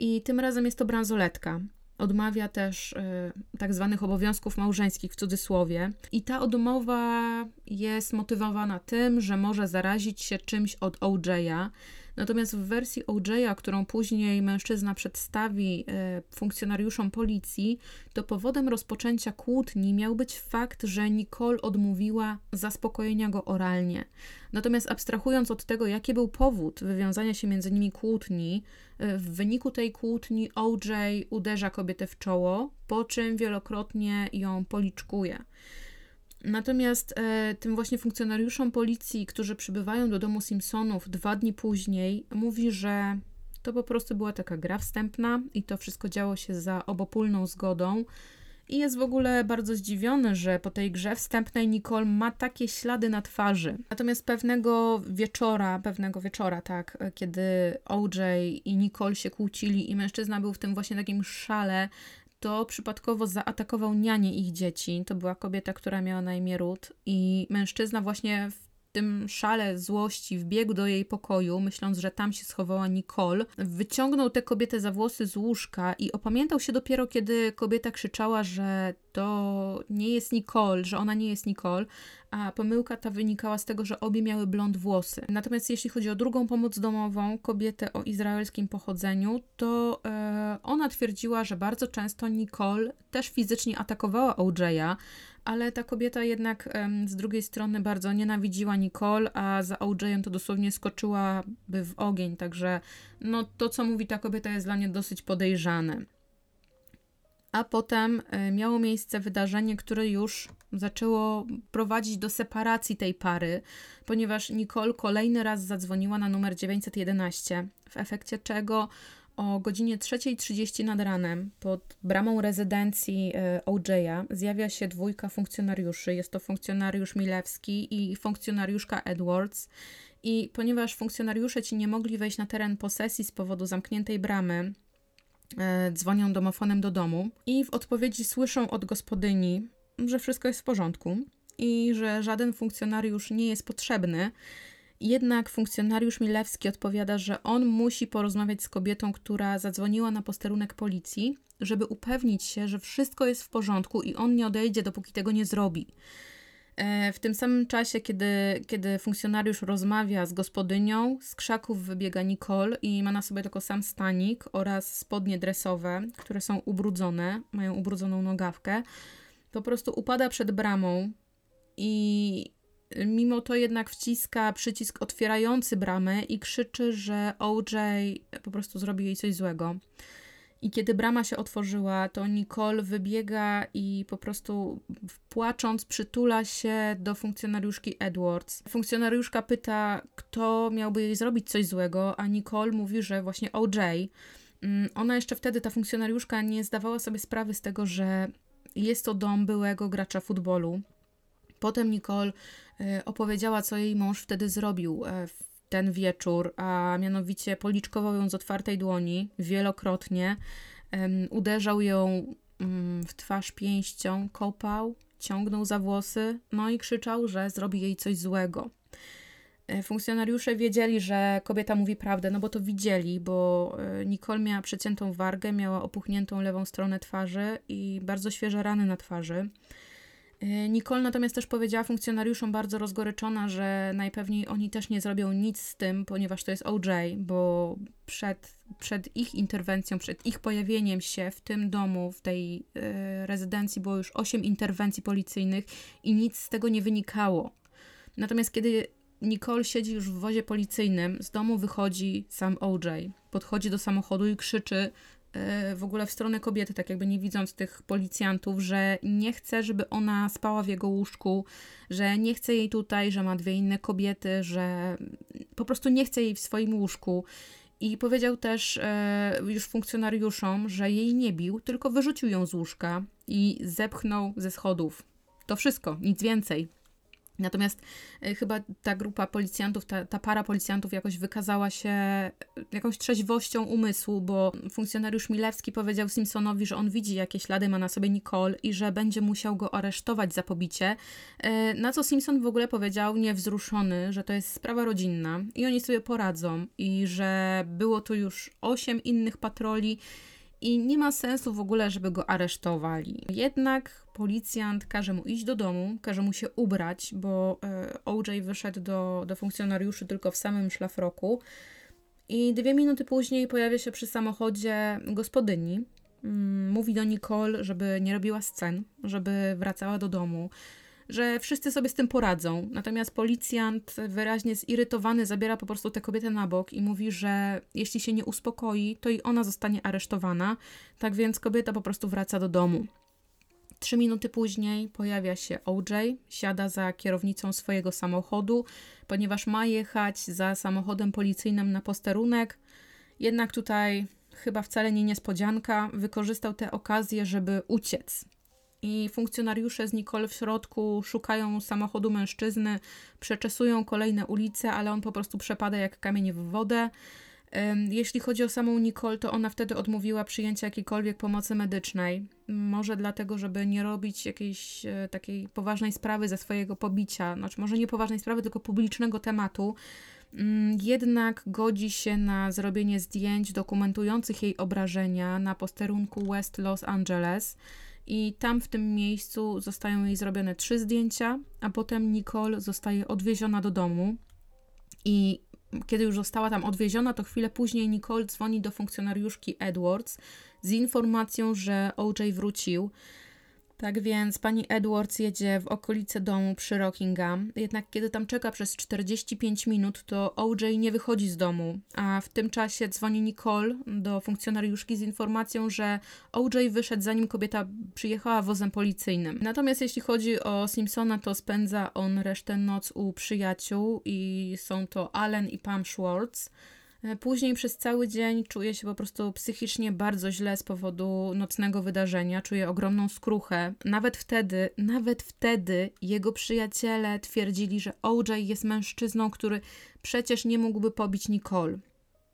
i tym razem jest to bransoletka. Odmawia też y, tak zwanych obowiązków małżeńskich w cudzysłowie. I ta odmowa jest motywowana tym, że może zarazić się czymś od OJ'a, Natomiast w wersji OJ'a, którą później mężczyzna przedstawi e, funkcjonariuszom policji, to powodem rozpoczęcia kłótni miał być fakt, że Nicole odmówiła zaspokojenia go oralnie. Natomiast abstrahując od tego, jaki był powód wywiązania się między nimi kłótni, e, w wyniku tej kłótni OJ uderza kobietę w czoło, po czym wielokrotnie ją policzkuje. Natomiast e, tym właśnie funkcjonariuszom policji, którzy przybywają do domu Simpsonów dwa dni później, mówi, że to po prostu była taka gra wstępna i to wszystko działo się za obopólną zgodą. I jest w ogóle bardzo zdziwiony, że po tej grze wstępnej Nicole ma takie ślady na twarzy. Natomiast pewnego wieczora, pewnego wieczora, tak, kiedy OJ i Nicole się kłócili i mężczyzna był w tym właśnie takim szale, to przypadkowo zaatakował nianie ich dzieci. To była kobieta, która miała na imię Ruth i mężczyzna właśnie w tym szale złości wbiegł do jej pokoju, myśląc, że tam się schowała Nicole. Wyciągnął tę kobietę za włosy z łóżka i opamiętał się dopiero, kiedy kobieta krzyczała, że to nie jest Nicole, że ona nie jest Nicole, a pomyłka ta wynikała z tego, że obie miały blond włosy. Natomiast jeśli chodzi o drugą pomoc domową, kobietę o izraelskim pochodzeniu, to e, ona twierdziła, że bardzo często Nicole też fizycznie atakowała OJ'a, ale ta kobieta jednak z drugiej strony bardzo nienawidziła Nicole, a za OJ'em to dosłownie skoczyłaby w ogień, także no to, co mówi ta kobieta jest dla mnie dosyć podejrzane. A potem e, miało miejsce wydarzenie, które już zaczęło prowadzić do separacji tej pary, ponieważ Nicole kolejny raz zadzwoniła na numer 911, w efekcie czego O godzinie 3.30 nad ranem pod bramą rezydencji e, OJ'a zjawia się dwójka funkcjonariuszy. Jest to funkcjonariusz Milewski i funkcjonariuszka Edwards. I ponieważ funkcjonariusze ci nie mogli wejść na teren posesji z powodu zamkniętej bramy, e, dzwonią domofonem do domu i w odpowiedzi słyszą od gospodyni, że wszystko jest w porządku i że żaden funkcjonariusz nie jest potrzebny. Jednak funkcjonariusz Milewski odpowiada, że on musi porozmawiać z kobietą, która zadzwoniła na posterunek policji, żeby upewnić się, że wszystko jest w porządku i on nie odejdzie, dopóki tego nie zrobi. E, w tym samym czasie, kiedy, kiedy funkcjonariusz rozmawia z gospodynią, z krzaków wybiega Nicole i ma na sobie tylko sam stanik oraz spodnie dresowe, które są ubrudzone, mają ubrudzoną nogawkę. Po prostu upada przed bramą i mimo to jednak wciska przycisk otwierający bramę i krzyczy, że OJ po prostu zrobi jej coś złego. I kiedy brama się otworzyła, to Nicole wybiega i po prostu płacząc przytula się do funkcjonariuszki Edwards. Funkcjonariuszka pyta, kto miałby jej zrobić coś złego, a Nicole mówi, że właśnie OJ. Mm, ona jeszcze wtedy, ta funkcjonariuszka, nie zdawała sobie sprawy z tego, że jest to dom byłego gracza futbolu. Potem Nicole opowiedziała, co jej mąż wtedy zrobił e, w ten wieczór, a mianowicie policzkował ją z otwartej dłoni wielokrotnie, uderzał ją mm, w twarz pięścią, kopał, ciągnął za włosy, no i krzyczał, że zrobi jej coś złego. E, funkcjonariusze wiedzieli, że kobieta mówi prawdę, no bo to widzieli, bo Nicole miała przeciętą wargę, miała opuchniętą lewą stronę twarzy i bardzo świeże rany na twarzy. Y, Nicole natomiast też powiedziała funkcjonariuszom bardzo rozgoryczona, że najpewniej oni też nie zrobią nic z tym, ponieważ to jest OJ, bo przed, przed ich interwencją, przed ich pojawieniem się w tym domu, w tej y, rezydencji było już 8 interwencji policyjnych i nic z tego nie wynikało. Natomiast kiedy Nicole siedzi już w wozie policyjnym, z domu wychodzi sam OJ, podchodzi do samochodu i krzyczy, E, w ogóle w stronę kobiety, tak jakby nie widząc tych policjantów, że nie chce, żeby ona spała w jego łóżku, że nie chce jej tutaj, że ma dwie inne kobiety, że po prostu nie chce jej w swoim łóżku. I powiedział też e, już funkcjonariuszom, że jej nie bił, tylko wyrzucił ją z łóżka i zepchnął ze schodów. To wszystko, nic więcej. Natomiast y, chyba ta grupa policjantów, ta, ta para policjantów jakoś wykazała się jakąś trzeźwością umysłu, bo funkcjonariusz Milewski powiedział Simpsonowi, że on widzi jakie ślady ma na sobie Nicole i że będzie musiał go aresztować za pobicie. Y, na co Simpson w ogóle powiedział niewzruszony, że to jest sprawa rodzinna i oni sobie poradzą i że było tu już osiem innych patroli i nie ma sensu w ogóle, żeby go aresztowali. Jednak policjant każe mu iść do domu, każe mu się ubrać, bo e, OJ wyszedł do, do funkcjonariuszy tylko w samym szlafroku. I dwie minuty później pojawia się przy samochodzie gospodyni. Mm, mówi do Nicole, żeby nie robiła scen, żeby wracała do domu, że wszyscy sobie z tym poradzą. Natomiast policjant wyraźnie zirytowany zabiera po prostu tę kobietę na bok i mówi, że jeśli się nie uspokoi, to i ona zostanie aresztowana. Tak więc kobieta po prostu wraca do domu. Trzy minuty później pojawia się OJ, siada za kierownicą swojego samochodu, ponieważ ma jechać za samochodem policyjnym na posterunek. Jednak tutaj chyba wcale nie niespodzianka, wykorzystał tę okazję, żeby uciec i funkcjonariusze z Nicole w środku szukają samochodu mężczyzny, przeczesują kolejne ulice, ale on po prostu przepada jak kamień w wodę. Jeśli chodzi o samą Nicole, to ona wtedy odmówiła przyjęcia jakiejkolwiek pomocy medycznej. Może dlatego, żeby nie robić jakiejś e, takiej poważnej sprawy ze swojego pobicia. Znaczy, może nie poważnej sprawy, tylko publicznego tematu. Mm, jednak godzi się na zrobienie zdjęć dokumentujących jej obrażenia na posterunku West Los Angeles i tam w tym miejscu zostają jej zrobione trzy zdjęcia, a potem Nicole zostaje odwieziona do domu. I kiedy już została tam odwieziona, to chwilę później Nicole dzwoni do funkcjonariuszki Edwards z informacją, że OJ wrócił tak więc pani Edwards jedzie w okolice domu przy Rockingham, jednak kiedy tam czeka przez 45 minut, to OJ nie wychodzi z domu, a w tym czasie dzwoni Nicole do funkcjonariuszki z informacją, że OJ wyszedł zanim kobieta przyjechała wozem policyjnym. Natomiast jeśli chodzi o Simpsona, to spędza on resztę noc u przyjaciół i są to Allen i Pam Schwartz. E, później przez cały dzień czuje się po prostu psychicznie bardzo źle z powodu nocnego wydarzenia, czuje ogromną skruchę. Nawet wtedy, nawet wtedy jego przyjaciele twierdzili, że OJ jest mężczyzną, który przecież nie mógłby pobić Nicole.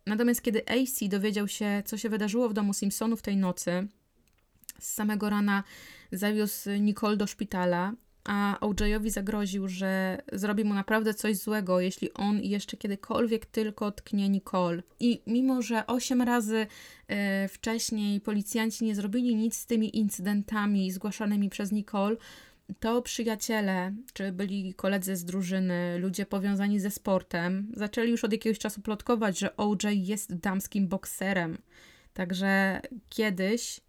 Natomiast kiedy AC dowiedział się, co się wydarzyło w domu Simpsonów tej nocy, z samego rana zawiózł Nicole do szpitala, a OJ-owi zagroził, że zrobi mu naprawdę coś złego, jeśli on jeszcze kiedykolwiek tylko tknie Nicole. I mimo, że osiem razy e, wcześniej policjanci nie zrobili nic z tymi incydentami zgłaszanymi przez Nicole, to przyjaciele, czy byli koledzy z drużyny, ludzie powiązani ze sportem, zaczęli już od jakiegoś czasu plotkować, że OJ jest damskim bokserem. Także kiedyś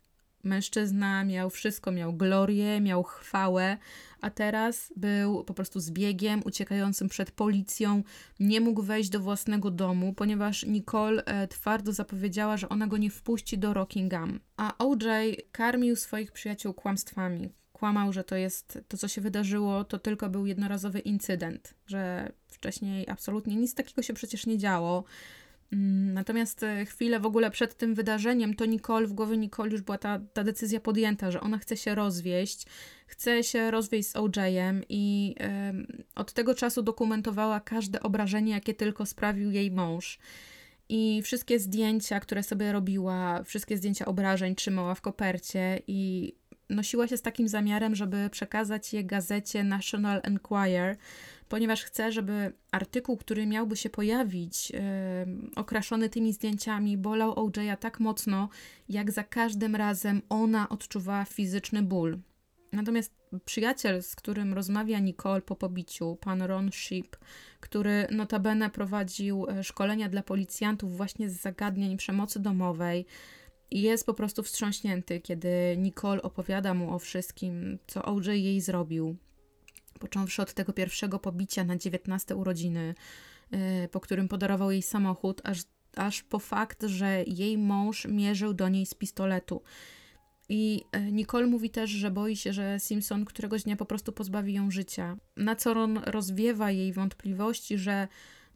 mężczyzna miał wszystko, miał glorię, miał chwałę, a teraz był po prostu zbiegiem uciekającym przed policją, nie mógł wejść do własnego domu, ponieważ Nicole e, twardo zapowiedziała, że ona go nie wpuści do Rockingham. A OJ karmił swoich przyjaciół kłamstwami. Kłamał, że to jest to, co się wydarzyło, to tylko był jednorazowy incydent, że wcześniej absolutnie nic takiego się przecież nie działo. Mm, natomiast e, chwilę w ogóle przed tym wydarzeniem, to Nicole, w głowie Nicole już była ta, ta decyzja podjęta, że ona chce się rozwieść, chce się rozwieść z OJ-em i y, od tego czasu dokumentowała każde obrażenie, jakie tylko sprawił jej mąż. I wszystkie zdjęcia, które sobie robiła, wszystkie zdjęcia obrażeń trzymała w kopercie i nosiła się z takim zamiarem, żeby przekazać je gazecie National Enquirer, ponieważ chce, żeby artykuł, który miałby się pojawić, yy, okraszony tymi zdjęciami, bolał OJ'a tak mocno, jak za każdym razem ona odczuwała fizyczny ból. Natomiast przyjaciel, z którym rozmawia Nicole po pobiciu, pan Ron Sheep, który notabene prowadził e, szkolenia dla policjantów właśnie z zagadnień przemocy domowej, jest po prostu wstrząśnięty, kiedy Nicole opowiada mu o wszystkim, co OJ jej zrobił. Począwszy od tego pierwszego pobicia na 19 urodziny, yy, po którym podarował jej samochód, aż, aż po fakt, że jej mąż mierzył do niej z pistoletu. I yy, Nicole mówi też, że boi się, że Simpson któregoś dnia po prostu pozbawi ją życia. Na co Ron rozwiewa jej wątpliwości, że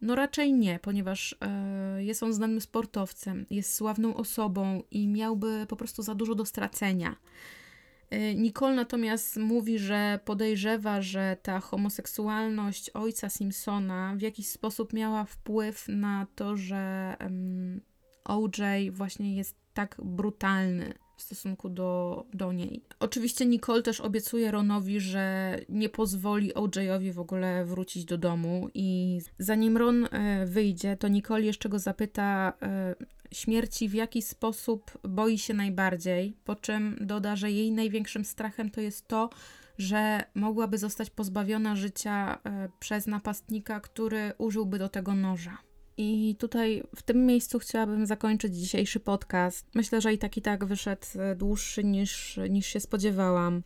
no raczej nie, ponieważ e, jest on znanym sportowcem, jest sławną osobą i miałby po prostu za dużo do stracenia. E, Nicole natomiast mówi, że podejrzewa, że ta homoseksualność ojca Simpsona w jakiś sposób miała wpływ na to, że OJ właśnie jest tak brutalny w stosunku do, do niej. Oczywiście Nicole też obiecuje Ronowi, że nie pozwoli OJ-owi w ogóle wrócić do domu i zanim Ron e, wyjdzie, to Nicole jeszcze go zapyta e, śmierci w jaki sposób boi się najbardziej, po czym doda, że jej największym strachem to jest to, że mogłaby zostać pozbawiona życia e, przez napastnika, który użyłby do tego noża. I tutaj w tym miejscu chciałabym zakończyć dzisiejszy podcast. Myślę, że i tak i tak wyszedł e, dłuższy niż, niż się spodziewałam.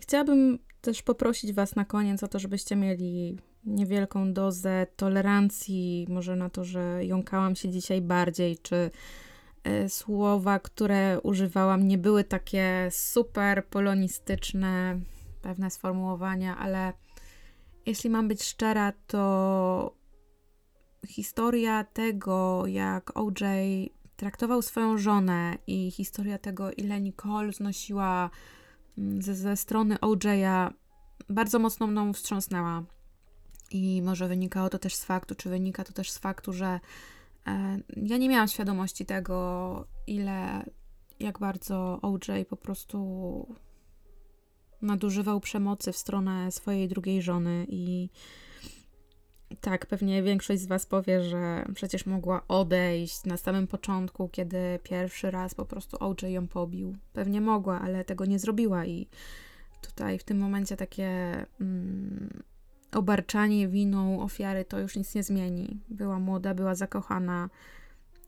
Chciałabym też poprosić Was na koniec o to, żebyście mieli niewielką dozę tolerancji, może na to, że jąkałam się dzisiaj bardziej, czy y, słowa, które używałam, nie były takie super polonistyczne, pewne sformułowania, ale jeśli mam być szczera, to historia tego, jak OJ traktował swoją żonę i historia tego, ile Nicole znosiła mm, ze, ze strony OJ'a, bardzo mocno mną wstrząsnęła. I może wynikało to też z faktu, czy wynika to też z faktu, że e, ja nie miałam świadomości tego, ile, jak bardzo OJ po prostu nadużywał przemocy w stronę swojej drugiej żony i tak, pewnie większość z Was powie, że przecież mogła odejść na samym początku, kiedy pierwszy raz po prostu OJ ją pobił. Pewnie mogła, ale tego nie zrobiła i tutaj w tym momencie takie mm, obarczanie winą ofiary to już nic nie zmieni. Była młoda, była zakochana.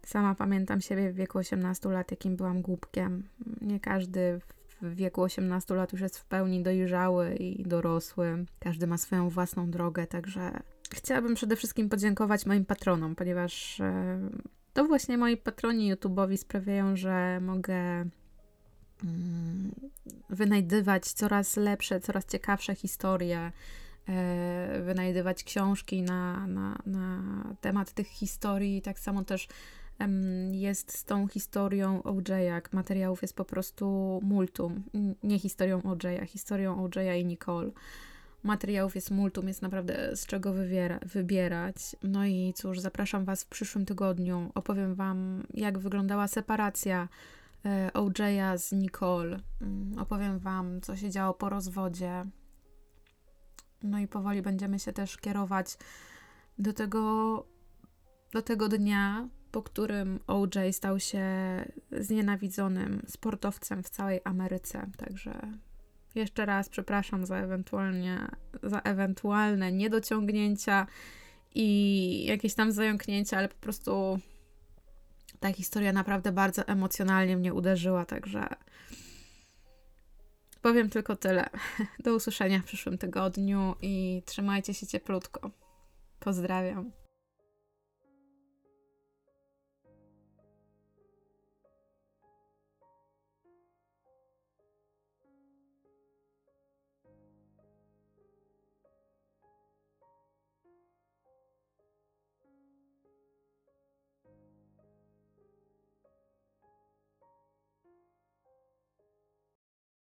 Sama pamiętam siebie w wieku 18 lat, jakim byłam głupkiem. Nie każdy w wieku 18 lat już jest w pełni dojrzały i dorosły. Każdy ma swoją własną drogę, także chciałabym przede wszystkim podziękować moim patronom, ponieważ e, to właśnie moi patroni YouTube'owi sprawiają, że mogę mm, wynajdywać coraz lepsze, coraz ciekawsze historie, e, wynajdywać książki na, na, na temat tych historii. Tak samo też jest z tą historią OJ, materiałów jest po prostu multum. Nie historią OJ, historią OJ i Nicole. Materiałów jest multum, jest naprawdę z czego wybiera, wybierać. No i cóż, zapraszam Was w przyszłym tygodniu. Opowiem Wam, jak wyglądała separacja e, OJ'a z Nicole. Mm, opowiem Wam, co się działo po rozwodzie. No i powoli będziemy się też kierować do tego, do tego dnia, po którym OJ stał się znienawidzonym sportowcem w całej Ameryce. Także jeszcze raz przepraszam za ewentualnie za ewentualne niedociągnięcia i jakieś tam zająknięcia, ale po prostu ta historia naprawdę bardzo emocjonalnie mnie uderzyła, także powiem tylko tyle. Do usłyszenia w przyszłym tygodniu i trzymajcie się cieplutko. Pozdrawiam.